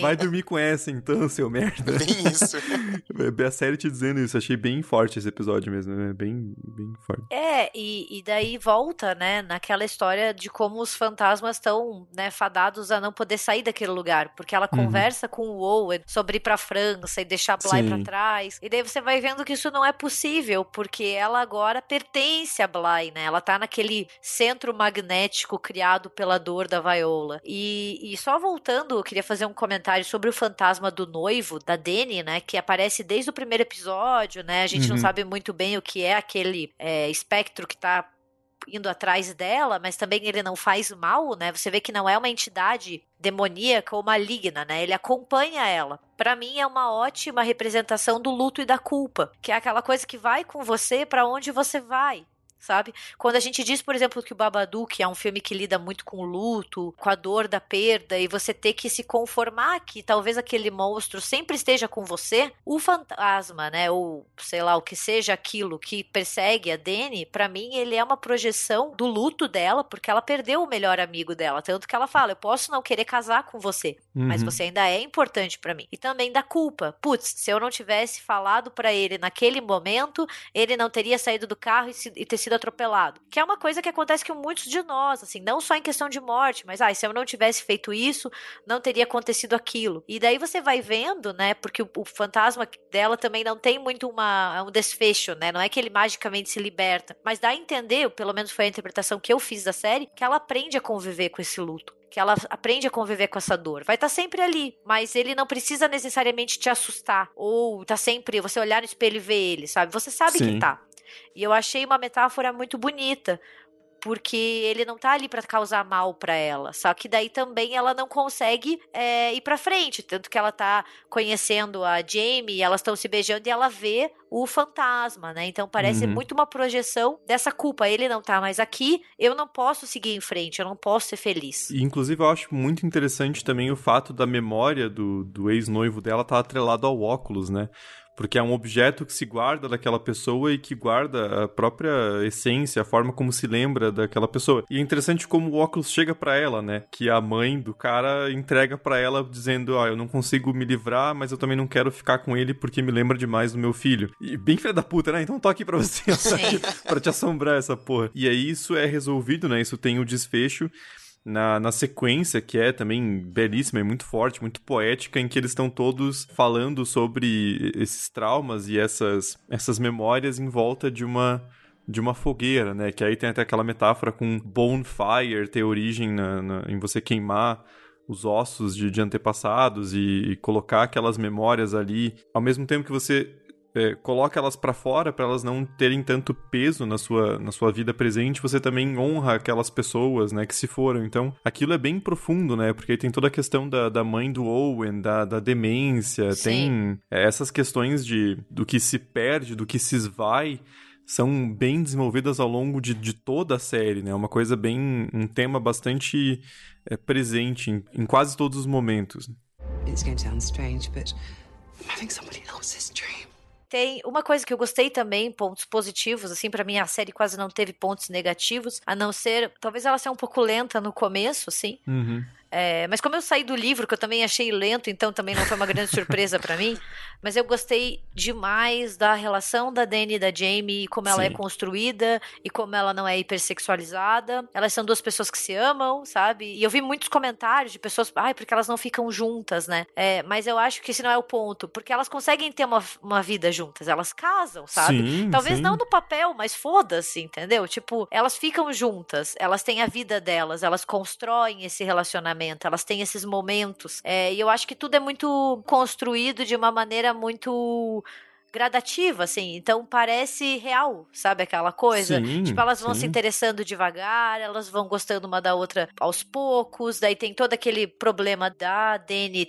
vai dormir com essa então, seu merda. Bem isso. É a série te dizendo isso. Achei bem forte esse episódio mesmo. É bem, bem forte. É, e, e daí volta, né, naquela história de como os fantasmas estão, né, fadados a não poder sair daquele lugar, porque ela Uhum. conversa com o Owen sobre ir pra França e deixar Bly pra trás, e daí você vai vendo que isso não é possível, porque ela agora pertence a Bly, né, ela tá naquele centro magnético criado pela dor da Viola. E, e só voltando, eu queria fazer um comentário sobre o fantasma do noivo, da Dani, né, que aparece desde o primeiro episódio, né, a gente não Uhum. sabe muito bem o que é aquele é, espectro que tá indo atrás dela, mas também ele não faz mal, né? Você vê que não é uma entidade demoníaca ou maligna, né? Ele acompanha ela. Para mim é uma ótima representação do luto e da culpa, que é aquela coisa que vai com você para onde você vai sabe? Quando a gente diz, por exemplo, que o Babadook é um filme que lida muito com o luto, com a dor da perda, e você ter que se conformar que talvez aquele monstro sempre esteja com você, o fantasma, né, ou sei lá, o que seja aquilo que persegue a Dani, para mim ele é uma projeção do luto dela, porque ela perdeu o melhor amigo dela, tanto que ela fala, eu posso não querer casar com você, uhum. mas você ainda é importante para mim. E também da culpa. Putz, se eu não tivesse falado para ele naquele momento, ele não teria saído do carro e, se, e ter sido sido atropelado. Que é uma coisa que acontece com muitos de nós, assim, não só em questão de morte, mas ah, se eu não tivesse feito isso, não teria acontecido aquilo. E daí você vai vendo, né? Porque o, o fantasma dela também não tem muito uma, um desfecho, né? Não é que ele magicamente se liberta, mas dá a entender, pelo menos foi a interpretação que eu fiz da série, que ela aprende a conviver com esse luto que ela aprende a conviver com essa dor. Vai estar tá sempre ali, mas ele não precisa necessariamente te assustar ou tá sempre você olhar no espelho e ver ele, sabe? Você sabe Sim. que tá. E eu achei uma metáfora muito bonita, porque ele não tá ali para causar mal para ela. Só que daí também ela não consegue é, ir para frente, tanto que ela tá conhecendo a Jamie, elas estão se beijando e ela vê o fantasma, né? Então parece uhum. muito uma projeção dessa culpa. Ele não tá mais aqui, eu não posso seguir em frente, eu não posso ser feliz. E, inclusive, eu acho muito interessante também o fato da memória do, do ex-noivo dela estar tá atrelado ao óculos, né? Porque é um objeto que se guarda daquela pessoa e que guarda a própria essência, a forma como se lembra daquela pessoa. E é interessante como o óculos chega para ela, né? Que a mãe do cara entrega para ela dizendo: "Ah, eu não consigo me livrar, mas eu também não quero ficar com ele porque me lembra demais do meu filho". E bem filha da puta, né? Então tô aqui para você para te assombrar essa porra. E aí isso é resolvido, né? Isso tem o desfecho na, na sequência, que é também belíssima e muito forte, muito poética, em que eles estão todos falando sobre esses traumas e essas, essas memórias em volta de uma de uma fogueira, né? Que aí tem até aquela metáfora com bonfire, ter origem na, na, em você queimar os ossos de, de antepassados e, e, colocar aquelas memórias ali, ao mesmo tempo que você é, coloca elas para fora para elas não terem tanto peso na sua, na sua vida presente, você também honra aquelas pessoas, né, que se foram. Então, aquilo é bem profundo, né, porque tem toda a questão da, da mãe do Owen, da, da demência, Sim. tem é, essas questões de do que se perde, do que se esvai, são bem desenvolvidas ao longo de, de toda a série, né, uma coisa bem, um tema bastante é, presente em, em quase todos os momentos. It's going to sound strange, but I'm having somebody else's dream tem uma coisa que eu gostei também, pontos positivos, assim, para mim a série quase não teve pontos negativos, a não ser, talvez ela seja um pouco lenta no começo, assim. Uhum. É, mas como eu saí do livro, que eu também achei lento, então também não foi uma grande surpresa para mim. Mas eu gostei demais da relação da Dani e da Jamie, como ela é Sim. é construída e como ela não é hipersexualizada. Elas são duas pessoas que se amam, sabe? E eu vi muitos comentários de pessoas, ai, porque elas não ficam juntas, né? É, mas eu acho que esse não é o ponto, porque elas conseguem ter uma, uma vida juntas, elas casam, sabe? Sim, Talvez sim. não no papel, mas foda-se, entendeu? Tipo, elas ficam juntas, elas têm a vida delas, elas constroem esse relacionamento relacionamento, elas têm esses momentos. É, e eu acho que tudo é muito construído de uma maneira muito gradativa, assim. Então parece real, sabe aquela coisa? Sim, tipo, elas vão sim. se interessando devagar, elas vão gostando uma da outra aos poucos. Daí tem todo aquele problema da Dani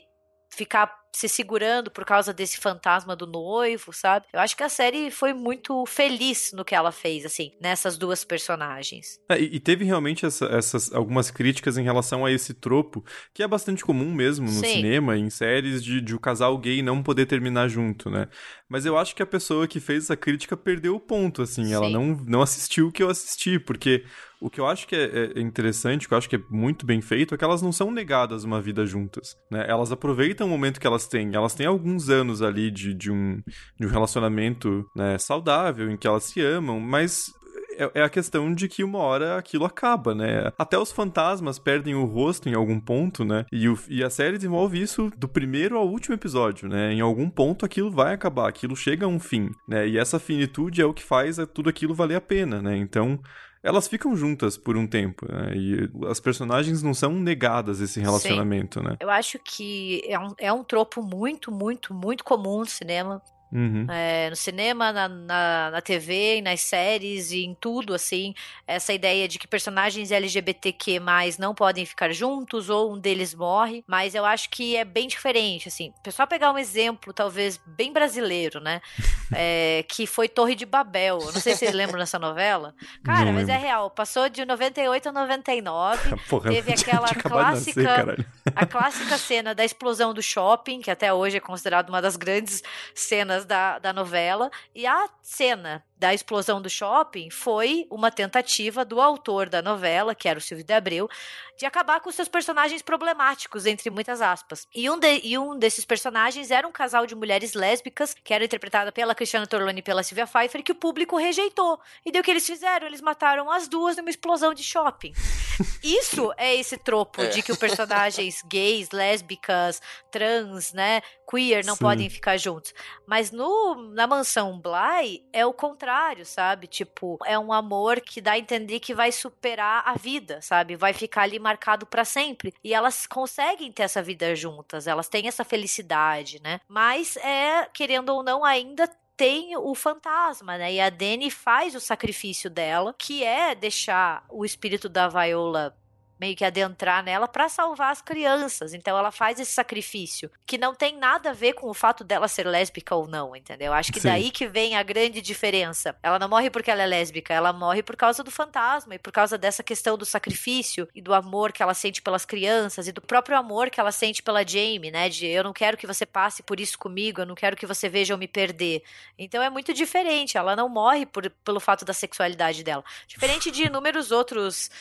ficar se segurando por causa desse fantasma do noivo, sabe? Eu acho que a série foi muito feliz no que ela fez, assim, nessas duas personagens. É, e, teve realmente essa, essas algumas críticas em relação a esse tropo, que é bastante comum mesmo no Sim. cinema, em séries, de, de o casal gay não poder terminar junto, né? Mas eu acho que a pessoa que fez essa crítica perdeu o ponto, assim. Sim. Ela não, não assistiu o que eu assisti, porque o que eu acho que é, é interessante, que eu acho que é muito bem feito, é que elas não são negadas uma vida juntas, né? Elas aproveitam o momento que elas têm. Elas têm alguns anos ali de, de, um, de um relacionamento né, saudável, em que elas se amam, mas é, é a questão de que uma hora aquilo acaba, né? Até os fantasmas perdem o rosto em algum ponto, né? E, o, e a série desenvolve isso do primeiro ao último episódio, né? Em algum ponto aquilo vai acabar, aquilo chega a um fim, né? E essa finitude é o que faz tudo aquilo valer a pena, né? Então elas ficam juntas por um tempo, né? E as personagens não são negadas esse relacionamento, Sim. né? Eu acho que é um, é um tropo muito, muito, muito comum no cinema. Uhum. É, no cinema, na, na, na TV, nas séries e em tudo, assim. Essa ideia de que personagens LGBTQ não podem ficar juntos ou um deles morre. Mas eu acho que é bem diferente, assim. Pessoal pegar um exemplo, talvez, bem brasileiro, né? é, que foi Torre de Babel. Eu não sei se vocês lembram dessa novela. Cara, não mas é lembro. é real. Passou de 98 a 99. Porra, teve aquela clássica. Nascer, a clássica cena da explosão do shopping, que até hoje é considerada uma das grandes cenas da, da novela. E a cena da explosão do shopping foi uma tentativa do autor da novela, que era o Silvio de Abreu, de acabar com seus personagens problemáticos, entre muitas aspas. E um, de, e um desses personagens era um casal de mulheres lésbicas, que era interpretada pela Cristiana Torloni e pela Silvia Pfeiffer, que o público rejeitou. E daí o que eles fizeram? Eles mataram as duas numa explosão de shopping. Isso é esse tropo é. de que os personagens gays, lésbicas, trans, né, queer não Sim. podem ficar juntos. Mas no, na mansão Bly é o contrário, sabe? Tipo, é um amor que dá a entender que vai superar a vida, sabe? Vai ficar ali marcado para sempre. E elas conseguem ter essa vida juntas, elas têm essa felicidade, né? Mas é, querendo ou não, ainda tem o fantasma, né? E a Dani faz o sacrifício dela, que é deixar o espírito da Viola meio que adentrar nela para salvar as crianças. Então ela faz esse sacrifício, que não tem nada a ver com o fato dela ser lésbica ou não, entendeu? Acho que Sim. daí que vem a grande diferença. Ela não morre porque ela é lésbica, ela morre por causa do fantasma e por causa dessa questão do sacrifício e do amor que ela sente pelas crianças e do próprio amor que ela sente pela Jamie, né? De eu não quero que você passe por isso comigo, eu não quero que você veja eu me perder. Então é muito diferente, ela não morre por, pelo fato da sexualidade dela. Diferente de inúmeros outros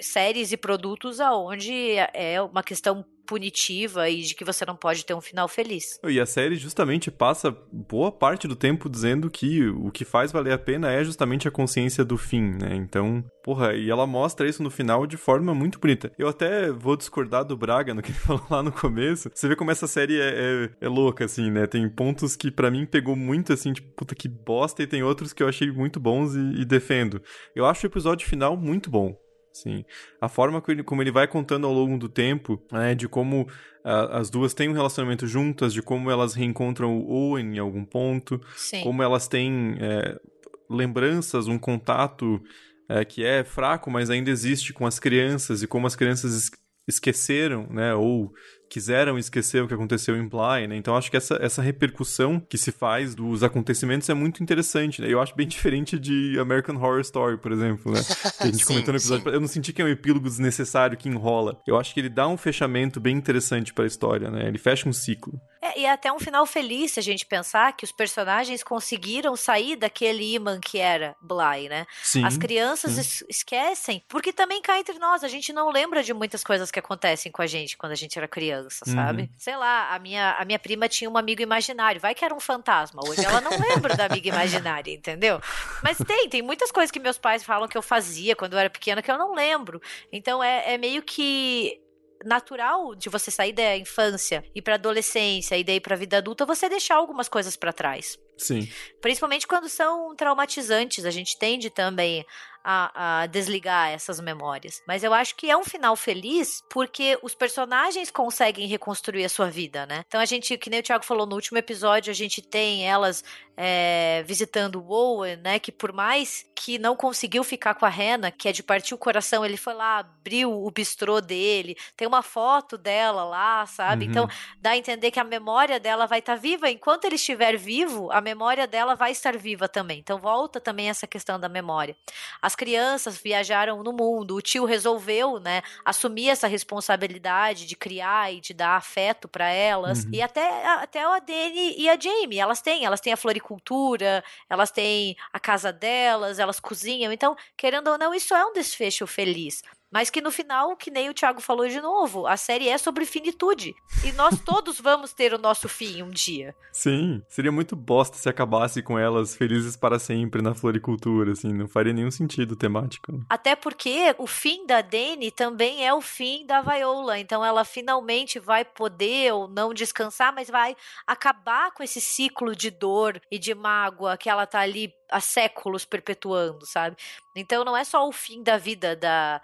séries e produtos aonde é uma questão punitiva e de que você não pode ter um final feliz. E a série justamente passa boa parte do tempo dizendo que o que faz valer a pena é justamente a consciência do fim, né? Então, porra, e ela mostra isso no final de forma muito bonita. Eu até vou discordar do Braga no que ele falou lá no começo. Você vê como essa série é, é, é louca, assim, né? Tem pontos que para mim pegou muito, assim, tipo, puta que bosta, e tem outros que eu achei muito bons e, e defendo. Eu acho o episódio final muito bom. Sim. A forma como ele vai contando ao longo do tempo, né, de como uh, as duas têm um relacionamento juntas, de como elas reencontram o Owen em algum ponto, Sim. como elas têm é, lembranças, um contato é, que é fraco, mas ainda existe com as crianças, e como as crianças esqueceram, né, ou quiseram esquecer o que aconteceu em Bly, né? Então acho que essa, essa repercussão que se faz dos acontecimentos é muito interessante, né? Eu acho bem diferente de American Horror Story, por exemplo, né? Que a gente sim, comentou no episódio. Sim. Eu não senti que é um epílogo desnecessário que enrola. Eu acho que ele dá um fechamento bem interessante para a história, né? Ele fecha um ciclo. É, e é até um final feliz se a gente pensar que os personagens conseguiram sair daquele imã que era Bly, né? Sim, As crianças sim. esquecem, porque também cá entre nós, a gente não lembra de muitas coisas que acontecem com a gente quando a gente era criança, sabe? Uhum. Sei lá, a minha, a minha prima tinha um amigo imaginário, vai que era um fantasma, hoje ela não lembra da amiga imaginária, entendeu? Mas tem, tem muitas coisas que meus pais falam que eu fazia quando eu era pequena que eu não lembro. Então é, é meio que natural de você sair da infância e para adolescência e daí para vida adulta você deixar algumas coisas para trás. Sim. Principalmente quando são traumatizantes, a gente tende também a, a, desligar essas memórias. Mas eu acho que é um final feliz porque os personagens conseguem reconstruir a sua vida, né? Então a gente, que nem o Thiago falou no último episódio, a gente tem elas é, visitando o Owen, né? Que por mais que não conseguiu ficar com a Rena, que é de partir o coração, ele foi lá, abriu o bistrô dele, tem uma foto dela lá, sabe? Uhum. Então dá a entender que a memória dela vai estar tá viva. Enquanto ele estiver vivo, a memória dela vai estar viva também. Então volta também essa questão da memória. As crianças viajaram no mundo, o tio resolveu, né, assumir essa responsabilidade de criar e de dar afeto para elas. Uhum. E até, até a Dani e a Jamie, elas têm, elas têm a floricultura, elas têm a casa delas, elas cozinham. Então, querendo ou não, isso é um desfecho feliz. Mas que no final, que nem o Thiago falou de novo, a série é sobre finitude. E nós todos vamos ter o nosso fim um dia. Sim, seria muito bosta se acabasse com elas felizes para sempre na floricultura, assim, não faria nenhum sentido temático. Até porque o fim da Dani também é o fim da Viola, então ela finalmente vai poder ou não descansar, mas vai acabar com esse ciclo de dor e de mágoa que ela tá ali há séculos perpetuando, sabe? Então não é só o fim da vida da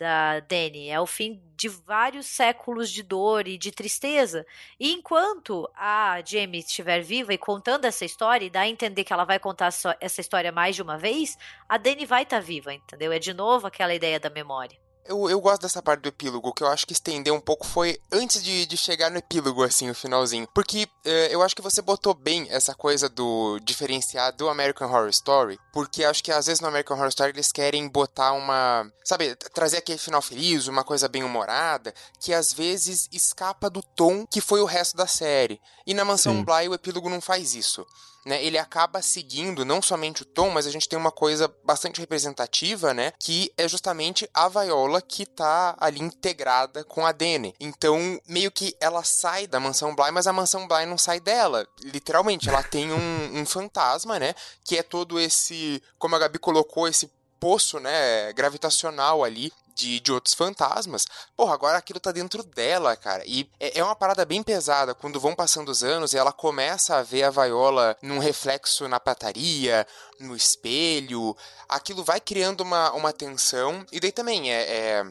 da Dani, é o fim de vários séculos de dor e de tristeza. E enquanto a Jamie estiver viva e contando essa história, e dá a entender que ela vai contar essa história mais de uma vez, a Dani vai estar tá viva, entendeu? É de novo aquela ideia da memória. Eu, eu gosto dessa parte do epílogo, que eu acho que estender um pouco foi antes de, de chegar no epílogo, assim, o finalzinho. Porque eh, eu acho que você botou bem essa coisa do diferenciar do American Horror Story, porque acho que às vezes no American Horror Story eles querem botar uma. Sabe, trazer aquele final feliz, uma coisa bem humorada, que às vezes escapa do tom que foi o resto da série. E na Mansão Sim. Bly o epílogo não faz isso né, ele acaba seguindo não somente o tom, mas a gente tem uma coisa bastante representativa, né, que é justamente a Viola que tá ali integrada com a Dene. Então, meio que ela sai da mansão Bly, mas a mansão Bly não sai dela. Literalmente, ela tem um, um fantasma, né, que é todo esse, como a Gabi colocou, esse poço, né, gravitacional ali de, de outros fantasmas, porra, agora aquilo tá dentro dela, cara. E é, é uma parada bem pesada quando vão passando os anos e ela começa a ver a Viola num reflexo na pataria, no espelho. Aquilo vai criando uma, uma tensão. E daí também é, é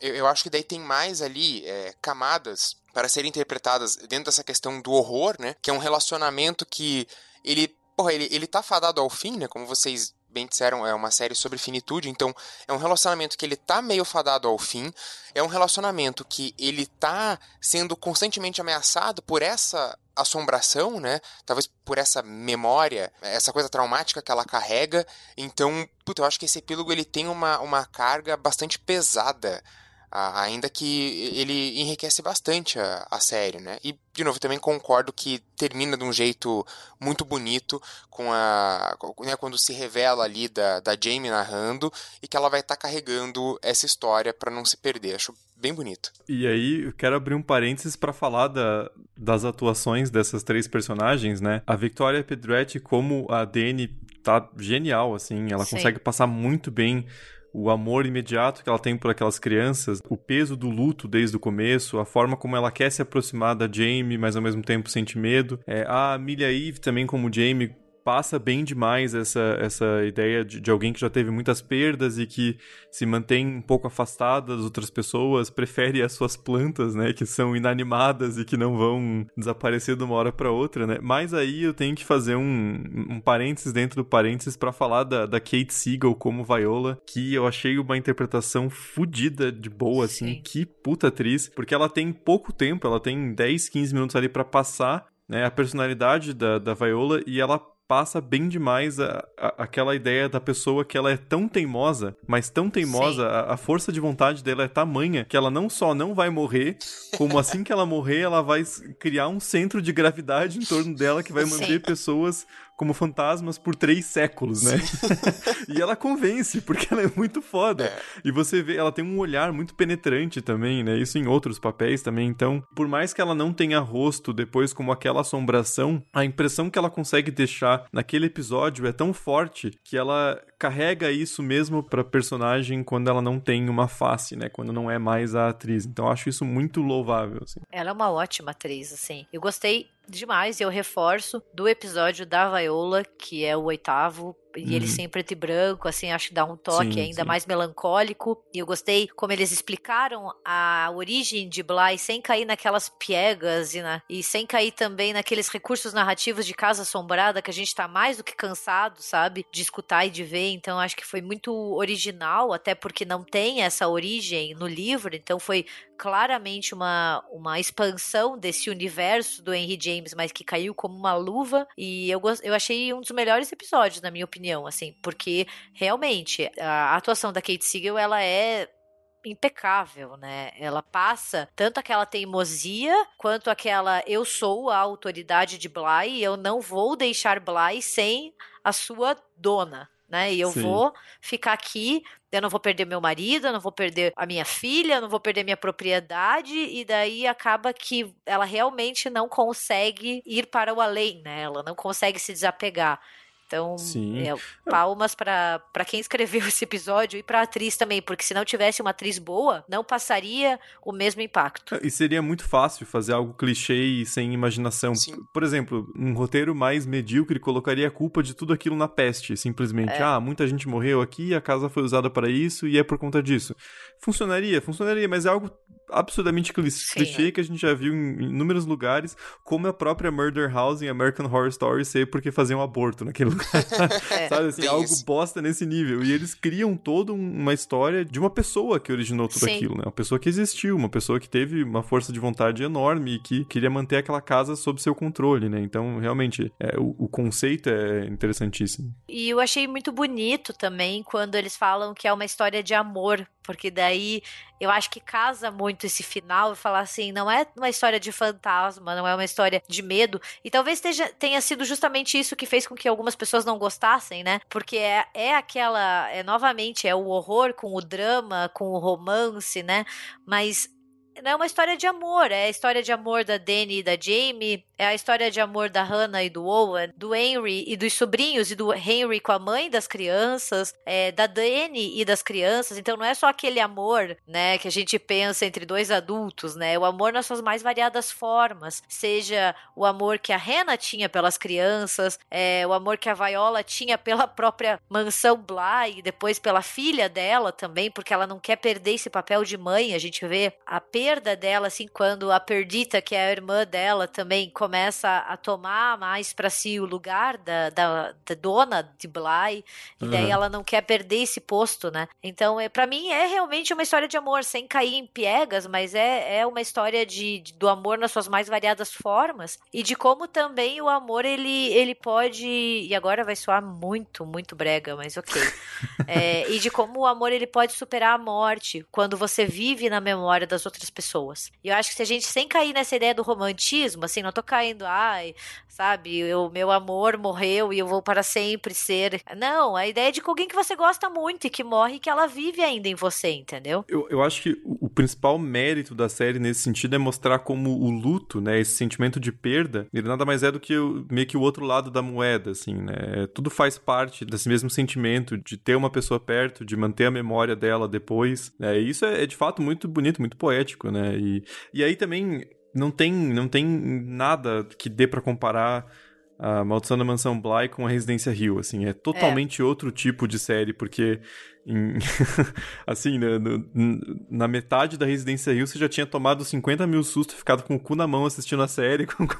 eu, eu, acho que daí tem mais ali é, camadas para serem interpretadas dentro dessa questão do horror, né? Que é um relacionamento que ele, porra, ele, ele tá fadado ao fim, né? Como vocês bem disseram, é uma série sobre finitude, então é um relacionamento que ele tá meio fadado ao fim, é um relacionamento que ele tá sendo constantemente ameaçado por essa assombração, né? Talvez por essa memória, essa coisa traumática que ela carrega. Então, puta, eu acho que esse epílogo ele tem uma, uma carga bastante pesada ainda que ele enriquece bastante a, a, série, né? E, de novo, também concordo que termina de um jeito muito bonito, com a né, quando se revela ali da, da Jamie narrando e que ela vai estar tá carregando essa história para não se perder. Acho bem bonito. E aí, eu quero abrir um parênteses para falar da, das atuações dessas três personagens, né? A Victoria Pedretti como a Dani tá genial, assim, ela Sim. consegue passar muito bem o amor imediato que ela tem por aquelas crianças, o peso do luto desde o começo, a forma como ela quer se aproximar da Jamie, mas ao mesmo tempo sente medo. É, a Amelia Eve também como Jamie passa bem demais essa, essa ideia de, de, alguém que já teve muitas perdas e que se mantém um pouco afastada das outras pessoas, prefere as suas plantas, né, que são inanimadas e que não vão desaparecer de uma hora para outra, né? Mas aí eu tenho que fazer um, um parênteses dentro do parênteses para falar da, da Kate Siegel como Viola, que eu achei uma interpretação fodida de boa, assim, Sim. que puta atriz, porque ela tem pouco tempo, ela tem 10, 15 minutos ali para passar né, a personalidade da, da Viola e ela passa bem demais a, a, aquela ideia da pessoa que ela é tão teimosa, mas tão teimosa, a, a, força de vontade dela é tamanha que ela não só não vai morrer, como assim que ela morrer, ela vai criar um centro de gravidade em torno dela que vai manter Sim. pessoas como fantasmas por três séculos, né? e ela convence, porque ela é muito foda. É. E você vê, ela tem um olhar muito penetrante também, né? Isso em outros papéis também. Então, por mais que ela não tenha rosto depois como aquela assombração, a impressão que ela consegue deixar naquele episódio é tão forte que ela carrega isso mesmo pra personagem quando ela não tem uma face, né? Quando não é mais a atriz. Então, eu acho isso muito louvável, assim. Ela é uma ótima atriz, assim. Eu gostei demais, e eu reforço, do episódio da Viola, que é o oitavo, e ele uhum. sem preto e branco, assim, acho que dá um toque sim, ainda sim. mais melancólico. E eu gostei como eles explicaram a origem de Bly sem cair naquelas piegas e, na, e sem cair também naqueles recursos narrativos de Casa Assombrada que a gente tá mais do que cansado, sabe? De escutar e de ver. Então acho que foi muito original, até porque não tem essa origem no livro. Então foi claramente uma, uma expansão desse universo do Henry James, mas que caiu como uma luva. E eu, eu achei um dos melhores episódios, na minha opinião, assim, porque realmente a atuação da Kate Siegel, ela é impecável, né? Ela passa tanto aquela teimosia quanto aquela eu sou a autoridade de Bly e eu não vou deixar Bly sem a sua dona, né? E eu Sim. vou ficar aqui, eu não vou perder meu marido, eu não vou perder a minha filha, eu não vou perder minha propriedade, e daí acaba que ela realmente não consegue ir para o além, né? Ela não consegue se desapegar. Então, é, palmas para quem escreveu esse episódio e para a atriz também, porque se não tivesse uma atriz boa, não passaria o mesmo impacto. É, e seria muito fácil fazer algo clichê e sem imaginação. Sim. Por exemplo, um roteiro mais medíocre colocaria a culpa de tudo aquilo na peste, simplesmente. É. Ah, muita gente morreu aqui, a casa foi usada para isso e é por conta disso. Funcionaria, funcionaria, mas é algo absurdamente clichê Sim. que a gente já viu em inúmeros lugares, como a própria Murder House em American Horror Story ser porque faziam um aborto naquele lugar. é, Sabe assim, algo isso. bosta nesse nível. E eles criam toda uma história de uma pessoa que originou tudo Sim. aquilo, né? Uma pessoa que existiu, uma pessoa que teve uma força de vontade enorme e que queria manter aquela casa sob seu controle, né? Então, realmente, é, o, o conceito é interessantíssimo. E eu achei muito bonito também quando eles falam que é uma história de amor, porque daí eu acho que casa muito esse final e falar assim, não é uma história de fantasma, não é uma história de medo. E talvez tenha sido justamente isso que fez com que algumas pessoas não gostassem, né? Porque é, é aquela, é novamente, é o horror com o drama, com o romance, né? Mas é uma história de amor, é a história de amor da Dani e da Jamie, é a história de amor da Hannah e do Owen, do Henry e dos sobrinhos e do Henry com a mãe das crianças, é, da Dani e das crianças. Então não é só aquele amor, né, que a gente pensa entre dois adultos, né? O amor nas suas mais variadas formas, seja o amor que a Hannah tinha pelas crianças, é, o amor que a Viola tinha pela própria mansão Bly e depois pela filha dela também, porque ela não quer perder esse papel de mãe. A gente vê a perda dela assim quando a Perdita, que é a irmã dela, também começa a tomar mais para si o lugar da, da, da, dona de Bly, e daí ela não quer perder esse posto, né? Então, é, para mim, é realmente uma história de amor, sem cair em piegas, mas é, é uma história de, de, do amor nas suas mais variadas formas, e de como também o amor, ele, ele pode, e agora vai soar muito, muito brega, mas ok, é, e de como o amor, ele pode superar a morte, quando você vive na memória das outras pessoas. E eu acho que se a gente, sem cair nessa ideia do romantismo, assim, não tô caindo, ai, sabe, o meu amor morreu e eu vou para sempre ser. Não, a ideia é de alguém que você gosta muito e que morre e que ela vive ainda em você, entendeu? Eu, eu acho que o principal mérito da série nesse sentido é mostrar como o luto, né, esse sentimento de perda, ele nada mais é do que o, meio que o outro lado da moeda, assim, né? Tudo faz parte desse mesmo sentimento de ter uma pessoa perto, de manter a memória dela depois, né? E isso é, é de fato muito bonito, muito poético, né? E, e aí também não tem, não tem nada que dê para comparar a Maldição da Mansão Bly com a Residência Hill, assim, é totalmente é. outro tipo de série, porque em, assim, né, no, na metade da Residência Rio você já tinha tomado 50 mil sustos, ficado com o cu na mão assistindo a série, com, com,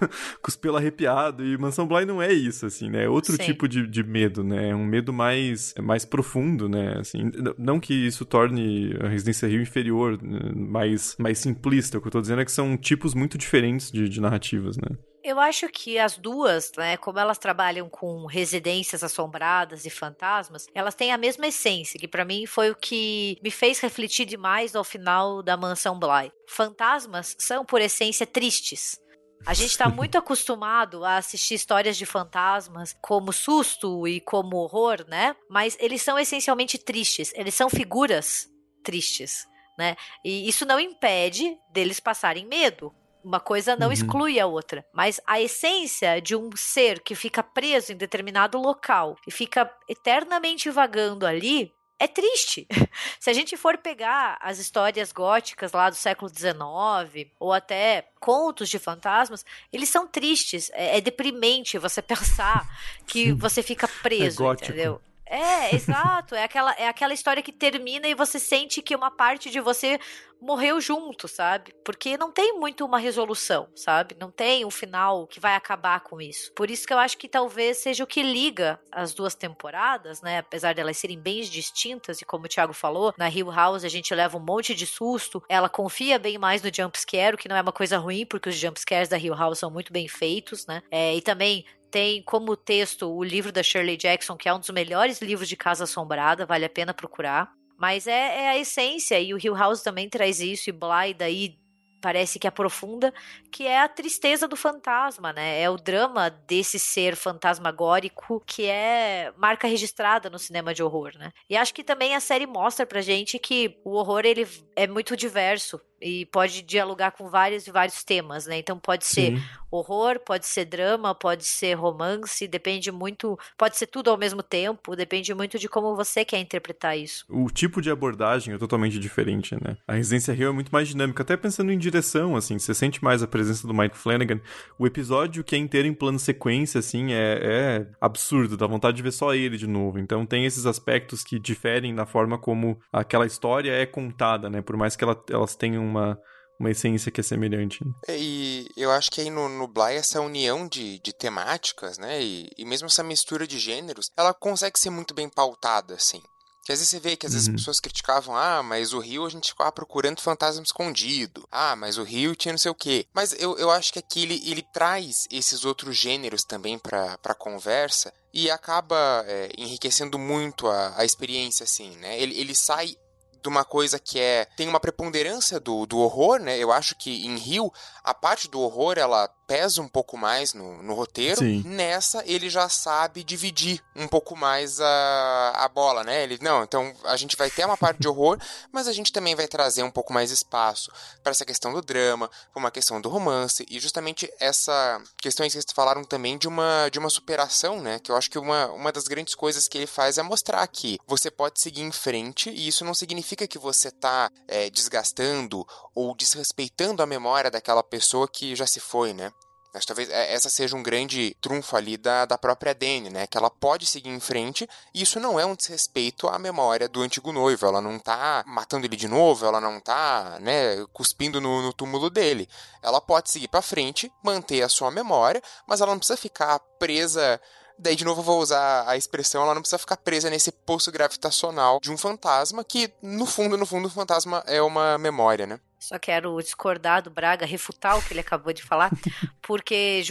os pelos arrepiados, e Mansão Bly não é isso, assim, né, é outro Sim. tipo de, de medo, né, é um medo mais, mais profundo, né, assim, não que isso torne a Residência Rio inferior, né, mais, mais simplista, o que eu tô dizendo é que são tipos muito diferentes de, de narrativas, né. Eu acho que as duas, né, como elas trabalham com residências assombradas e fantasmas, elas têm a mesma essência, que para mim foi o que me fez refletir demais ao final da Mansão Bly. Fantasmas são, por essência, tristes. A gente está muito acostumado a assistir histórias de fantasmas como susto e como horror, né? Mas eles são essencialmente tristes. Eles são figuras tristes, né? E isso não impede deles passarem medo. Uma coisa não uhum. exclui a outra. Mas a essência de um ser que fica preso em determinado local e fica eternamente vagando ali é triste. Se a gente for pegar as histórias góticas lá do século XIX, ou até contos de fantasmas, eles são tristes. É, é deprimente você pensar que você fica é preso, é entendeu? É, exato. É aquela, é aquela história que termina e você sente que uma parte de você morreu junto, sabe? Porque não tem muito uma resolução, sabe? Não tem um final que vai acabar com isso. Por isso que eu acho que talvez seja o que liga as duas temporadas, né? Apesar delas serem bem distintas, e como o Thiago falou, na Hill House a gente leva um monte de susto, ela confia bem mais no jumpscare, o que não é uma coisa ruim, porque os jumpscares da Hill House são muito bem feitos, né? É, e também tem como texto o livro da Shirley Jackson, que é um dos melhores livros de Casa Assombrada, vale a pena procurar. Mas é, é a essência, e o Hill House também traz isso, e Bly daí parece que aprofunda, que é a tristeza do fantasma, né? É o drama desse ser fantasmagórico que é marca registrada no cinema de horror, né? E acho que também a série mostra pra gente que o horror ele é muito diverso e pode dialogar com vários e vários temas, né? Então pode ser Sim. horror, pode ser drama, pode ser romance, depende muito, pode ser tudo ao mesmo tempo, depende muito de como você quer interpretar isso. O tipo de abordagem é totalmente diferente, né? A Residência Rio é muito mais dinâmica, até pensando em direção, assim, você sente mais a presença do Mike Flanagan. O episódio que é inteiro em plano sequência, assim, é, é absurdo, dá vontade de ver só ele de novo. Então tem esses aspectos que diferem na forma como aquela história é contada, né? Por mais que ela, elas tenham uma, uma essência que é semelhante. É, e eu acho que aí no, no Bly essa união de, de temáticas, né, e, e mesmo essa mistura de gêneros, ela consegue ser muito bem pautada, assim. Que às vezes você vê que às vezes as uhum. pessoas criticavam, ah, mas o Rio a gente ficava procurando fantasma escondido. Ah, mas o Rio tinha não sei o quê. Mas eu, eu acho que aqui ele, ele traz esses outros gêneros também pra, pra conversa e acaba é, enriquecendo muito a, a experiência, assim, né? Ele, ele sai de uma coisa que é tem uma preponderância do, do horror, né? Eu acho que em Rio a parte do horror ela pesa um pouco mais no, no roteiro. Sim. Nessa, ele já sabe dividir um pouco mais a, a bola, né? Ele, não, então a gente vai ter uma parte de horror, mas a gente também vai trazer um pouco mais espaço para essa questão do drama, para uma questão do romance, e justamente essa questão que vocês falaram também de uma, de uma superação, né? Que eu acho que uma, uma das grandes coisas que ele faz é mostrar que você pode seguir em frente, e isso não significa que você tá é, desgastando ou desrespeitando a memória daquela pessoa que já se foi, né? Mas talvez é, essa seja um grande trunfo ali da, da própria Dani, né? Que ela pode seguir em frente e isso não é um desrespeito à memória do antigo noivo. Ela não tá matando ele de novo, ela não tá, né, cuspindo no, no túmulo dele. Ela pode seguir para frente, manter a sua memória, mas ela não precisa ficar presa Daí, de novo, eu vou usar a expressão, ela não precisa ficar presa nesse poço gravitacional de um fantasma, que, no fundo, no fundo, o fantasma é uma memória, né? Só quero discordar do Braga, refutar o que ele acabou de falar, porque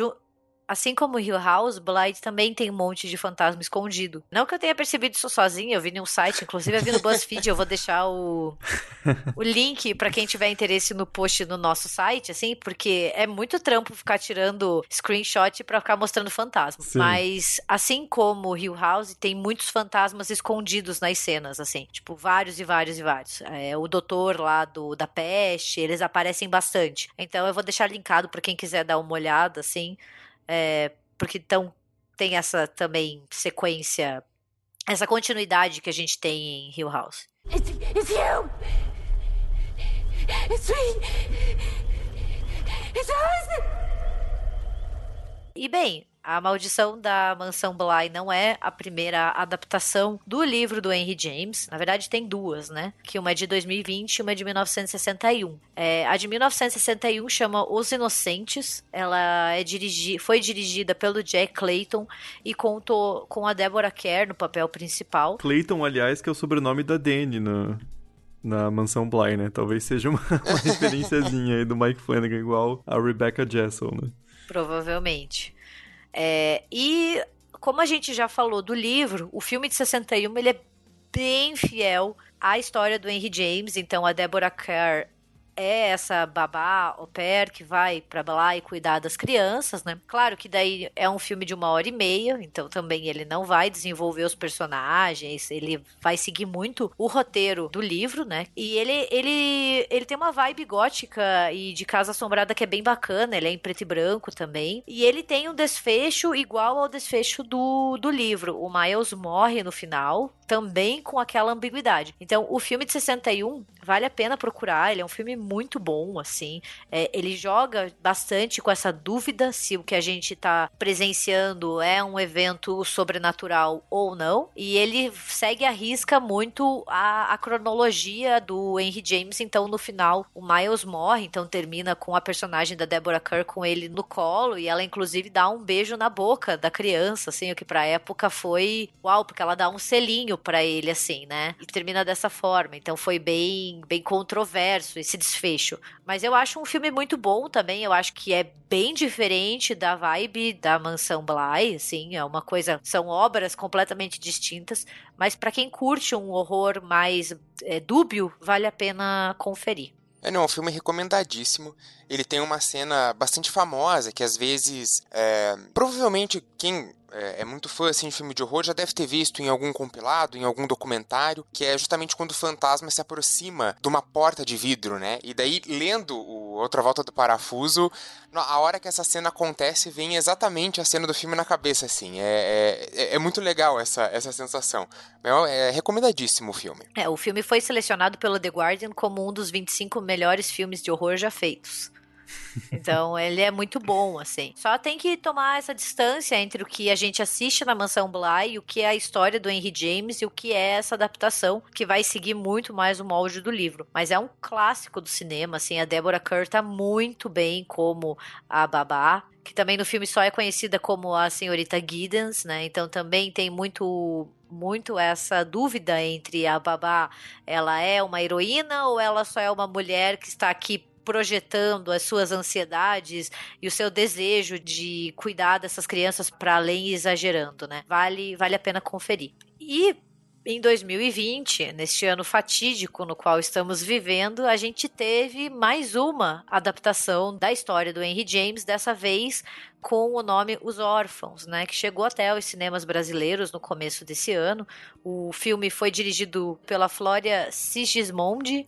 Assim como Hill House, Blight também tem um monte de fantasma escondido. Não que eu tenha percebido isso sozinho, eu vi em um site, inclusive eu vi no BuzzFeed, eu vou deixar o, o link para quem tiver interesse no post no nosso site, assim, porque é muito trampo ficar tirando screenshot para ficar mostrando fantasma. Sim. Mas assim como Hill House, tem muitos fantasmas escondidos nas cenas, assim, tipo, vários e vários e vários. É, o doutor lá do da peste, eles aparecem bastante. Então eu vou deixar linkado para quem quiser dar uma olhada, assim. É, porque então tem essa também sequência, essa continuidade que a gente tem em Hill House. It's, it's you! It's me! It's! E bem, a Maldição da Mansão Bly não é a primeira adaptação do livro do Henry James. Na verdade, tem duas, né? Que uma é de 2020 e uma é de 1961. É, a de 1961 chama Os Inocentes. Ela é dirigi foi dirigida pelo Jack Clayton e contou com a Deborah Kerr no papel principal. Clayton, aliás, que é o sobrenome da Dani no, na Mansão Bly, né? Talvez seja uma, uma referenciazinha aí do Mike Flanagan, igual a Rebecca Jessel, né? Provavelmente. É, e como a gente já falou do livro, o filme de 61 ele é bem fiel à história do Henry James. Então a Deborah Kerr é essa babá au pair que vai para lá e cuidar das crianças, né? Claro que daí é um filme de uma hora e meia, então também ele não vai desenvolver os personagens, ele vai seguir muito o roteiro do livro, né? E ele, ele, ele tem uma vibe gótica e de Casa Assombrada que é bem bacana, ele é em preto e branco também. E ele tem um desfecho igual ao desfecho do, do livro. O Miles morre no final, também com aquela ambiguidade. Então, o filme de 61 vale a pena procurar, ele é um filme muito bom, assim. É, ele joga bastante com essa dúvida se o que a gente está presenciando é um evento sobrenatural ou não. E ele segue a risca muito a, a cronologia do Henry James. Então, no final, o Miles morre, então termina com a personagem da Deborah Kerr com ele no colo. E ela, inclusive, dá um beijo na boca da criança, assim, o que pra época foi uau, porque ela dá um selinho para ele, assim, né? E termina dessa forma. Então foi bem, bem controverso esse desfecho. Mas eu acho um filme muito bom também. Eu acho que é bem diferente da vibe da Mansão Bly, assim, é uma coisa. São obras completamente distintas. Mas para quem curte um horror mais é, dúbio, vale a pena conferir. É, não, é um filme recomendadíssimo. Ele tem uma cena bastante famosa que às vezes. É, provavelmente quem é, é, muito fã assim, de filme de horror já deve ter visto em algum compilado, em algum documentário, que é justamente quando o fantasma se aproxima de uma porta de vidro, né? E daí, lendo o Outra Volta do Parafuso, a hora que essa cena acontece, vem exatamente a cena do filme na cabeça, assim. É, é, é muito legal essa, essa sensação. É, é recomendadíssimo o filme. É, o filme foi selecionado pelo The Guardian como um dos 25 melhores filmes de horror já feitos. Então, ele é muito bom, assim. Só tem que tomar essa distância entre o que a gente assiste na Mansão Bly o que é a história do Henry James e o que é essa adaptação, que vai seguir muito mais o molde do livro. Mas é um clássico do cinema, assim. A Deborah Kerr tá muito bem como a babá que também no filme só é conhecida como a senhorita Giddens, né? Então também tem muito muito essa dúvida entre a babá, ela é uma heroína ou ela só é uma mulher que está aqui projetando as suas ansiedades e o seu desejo de cuidar dessas crianças para além exagerando, né? Vale, vale a pena conferir. E em 2020, neste ano fatídico no qual estamos vivendo, a gente teve mais uma adaptação da história do Henry James, dessa vez com o nome Os Órfãos, né, que chegou até os cinemas brasileiros no começo desse ano. O filme foi dirigido pela Flória Sigismondi,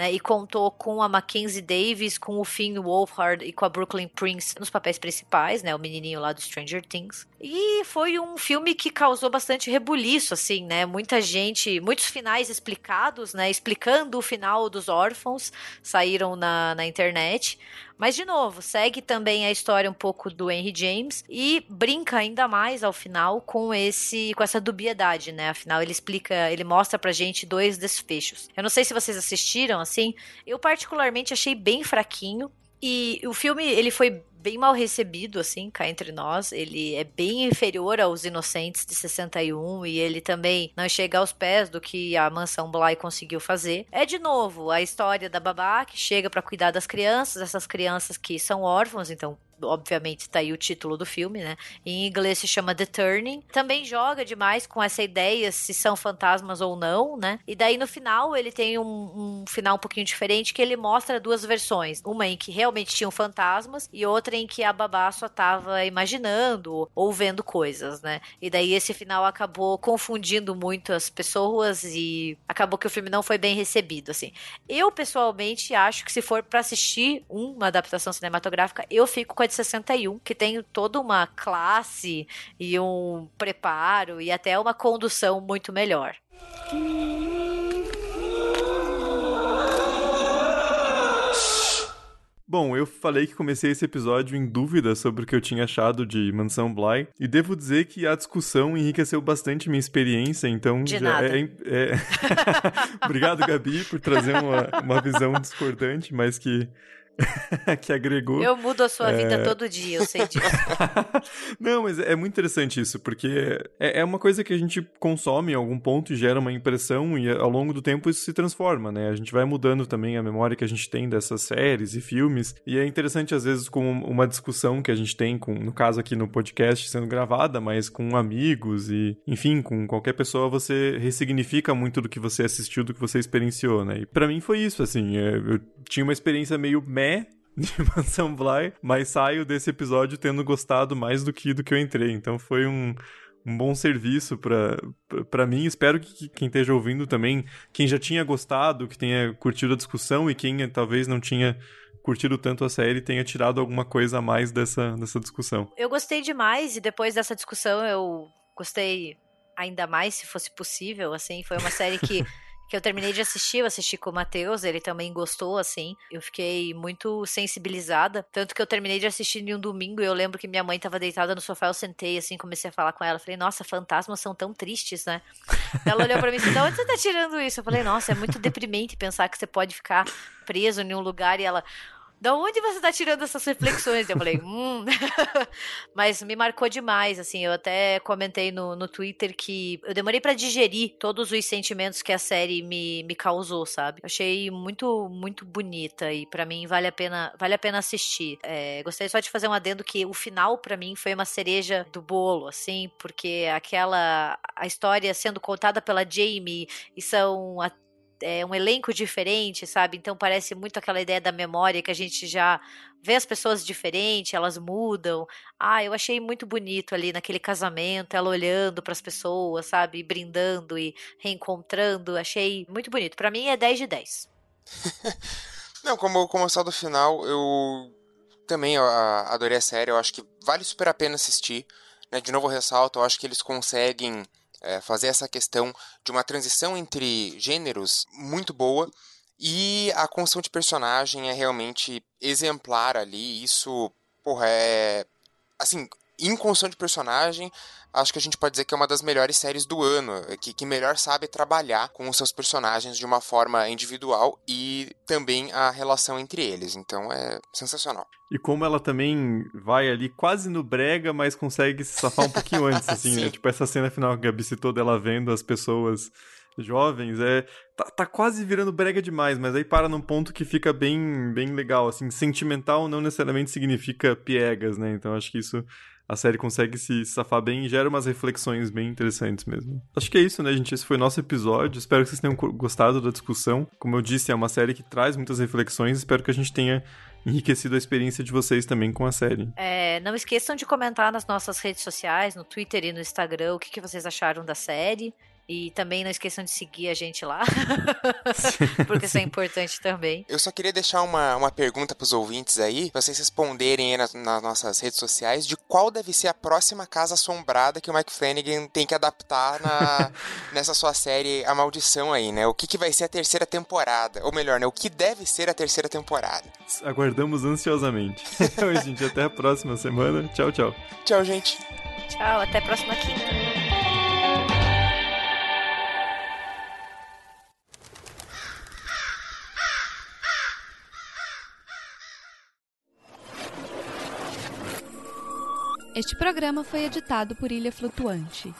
né, e contou com a Mackenzie Davis, com o Finn Wolfhard e com a Brooklyn Prince nos papéis principais, né, o menininho lá do Stranger Things. E foi um filme que causou bastante rebuliço, assim, né, muita gente, muitos finais explicados, né, explicando o final dos órfãos, saíram na, na internet. Mas, de novo, segue também a história um pouco do Henry James e brinca ainda mais ao final com esse com essa dubiedade, né? Afinal, ele explica, ele mostra pra gente dois desfechos. Eu não sei se vocês assistiram, assim, eu particularmente achei bem fraquinho. E o filme, ele foi bem mal recebido, assim, cá entre nós. Ele é bem inferior aos Inocentes de 61 e ele também não chega aos pés do que a Mansão Bly conseguiu fazer. É, de novo, a história da babá que chega para cuidar das crianças, essas crianças que são órfãos, então obviamente tá aí o título do filme, né? Em inglês se chama The Turning. Também joga demais com essa ideia se são fantasmas ou não, né? E daí no final ele tem um, um final um pouquinho diferente que ele mostra duas versões. Uma em que realmente tinham fantasmas e outra em que a babá só tava imaginando ou vendo coisas, né? E daí esse final acabou confundindo muito as pessoas e acabou que o filme não foi bem recebido, assim. Eu pessoalmente acho que se for para assistir uma adaptação cinematográfica, eu fico com a de 61, que tem toda uma classe e um preparo e até uma condução muito melhor. Bom, eu falei que comecei esse episódio em dúvida sobre o que eu tinha achado de Mansão Bly, e devo dizer que a discussão enriqueceu bastante minha experiência, então de já nada. é. é... Obrigado, Gabi, por trazer uma, uma visão discordante, mas que que agregou. Eu mudo a sua é... vida todo dia, eu sei disso. Não, mas é muito interessante isso, porque é, é uma coisa que a gente consome em algum ponto e gera uma impressão, e ao longo do tempo isso se transforma, né? A gente vai mudando também a memória que a gente tem dessas séries e filmes, e é interessante, às vezes, com uma discussão que a gente tem, com, no caso aqui no podcast sendo gravada, mas com amigos e, enfim, com qualquer pessoa, você ressignifica muito do que você assistiu, do que você experienciou, né? E pra mim foi isso, assim, é, eu tinha uma experiência meio meh de Mansão Bly, mas saio desse episódio tendo gostado mais do que do que eu entrei. Então foi um, um bom serviço para mim. Espero que quem esteja ouvindo também, quem já tinha gostado, que tenha curtido a discussão e quem talvez não tinha curtido tanto a série tenha tirado alguma coisa a mais dessa, dessa discussão. Eu gostei demais e depois dessa discussão eu gostei ainda mais, se fosse possível, assim, foi uma série que que eu terminei de assistir, eu assisti com o Matheus, ele também gostou, assim. Eu fiquei muito sensibilizada. Tanto que eu terminei de assistir em um domingo e eu lembro que minha mãe tava deitada no sofá, eu sentei, assim, comecei a falar com ela. Falei, nossa, fantasmas são tão tristes, né? ela olhou pra mim e disse, de onde você tá tirando isso? Eu falei, nossa, é muito deprimente pensar que você pode ficar preso em um lugar e ela da onde você está tirando essas reflexões? Eu falei, hum. Mas me marcou demais, assim. Eu até comentei no, no Twitter que eu demorei para digerir todos os sentimentos que a série me, me causou, sabe? Achei muito, muito bonita e para mim vale a pena, vale a pena assistir. É, gostaria só de fazer um adendo que o final para mim foi uma cereja do bolo, assim, porque aquela a história sendo contada pela Jamie e são é um elenco diferente, sabe? Então parece muito aquela ideia da memória que a gente já vê as pessoas diferentes, elas mudam. Ah, eu achei muito bonito ali naquele casamento, ela olhando para as pessoas, sabe? Brindando e reencontrando. Achei muito bonito. Para mim é 10 de 10. Não, como, como do final, eu também adorei a série. Eu acho que vale super a pena assistir. Né? De novo, eu ressalto, eu acho que eles conseguem é, fazer essa questão de uma transição entre gêneros muito boa. E a construção de personagem é realmente exemplar ali. Isso, porra, é. Assim, em construção de personagem, acho que a gente pode dizer que é uma das melhores séries do ano, que, que melhor sabe trabalhar com os seus personagens de uma forma individual e também a relação entre eles. Então é sensacional. E como ela também vai ali quase no brega, mas consegue se safar um pouquinho antes, assim, né? Tipo essa cena final que a Gabi citou dela vendo as pessoas jovens, é tá, tá, quase virando brega demais, mas aí para num ponto que fica bem bem legal, assim, sentimental não necessariamente significa piegas, né? Então acho que isso a série consegue se safar bem e gera umas reflexões bem interessantes mesmo. Acho que é isso, né, gente? Esse foi o nosso episódio. Espero que vocês tenham gostado da discussão. Como eu disse, é uma série que traz muitas reflexões. Espero que a gente tenha enriquecido a experiência de vocês também com a série. É, não esqueçam de comentar nas nossas redes sociais, no Twitter e no Instagram, o que, que vocês acharam da série. E também não esqueçam de seguir a gente lá, porque isso é importante também. Eu só queria deixar uma, uma pergunta para os ouvintes aí, pra vocês responderem aí nas, nas, nossas redes sociais, de qual deve ser a próxima casa assombrada que o Mike Flanagan tem que adaptar na, nessa sua série A Maldição aí, né? O que, que vai ser a terceira temporada? Ou melhor, né? O que deve ser a terceira temporada? Aguardamos ansiosamente. Oi, gente, até a próxima semana. Tchau, tchau. Tchau, gente. Tchau, até a próxima quinta. Este programa foi editado por Ilha Flutuante.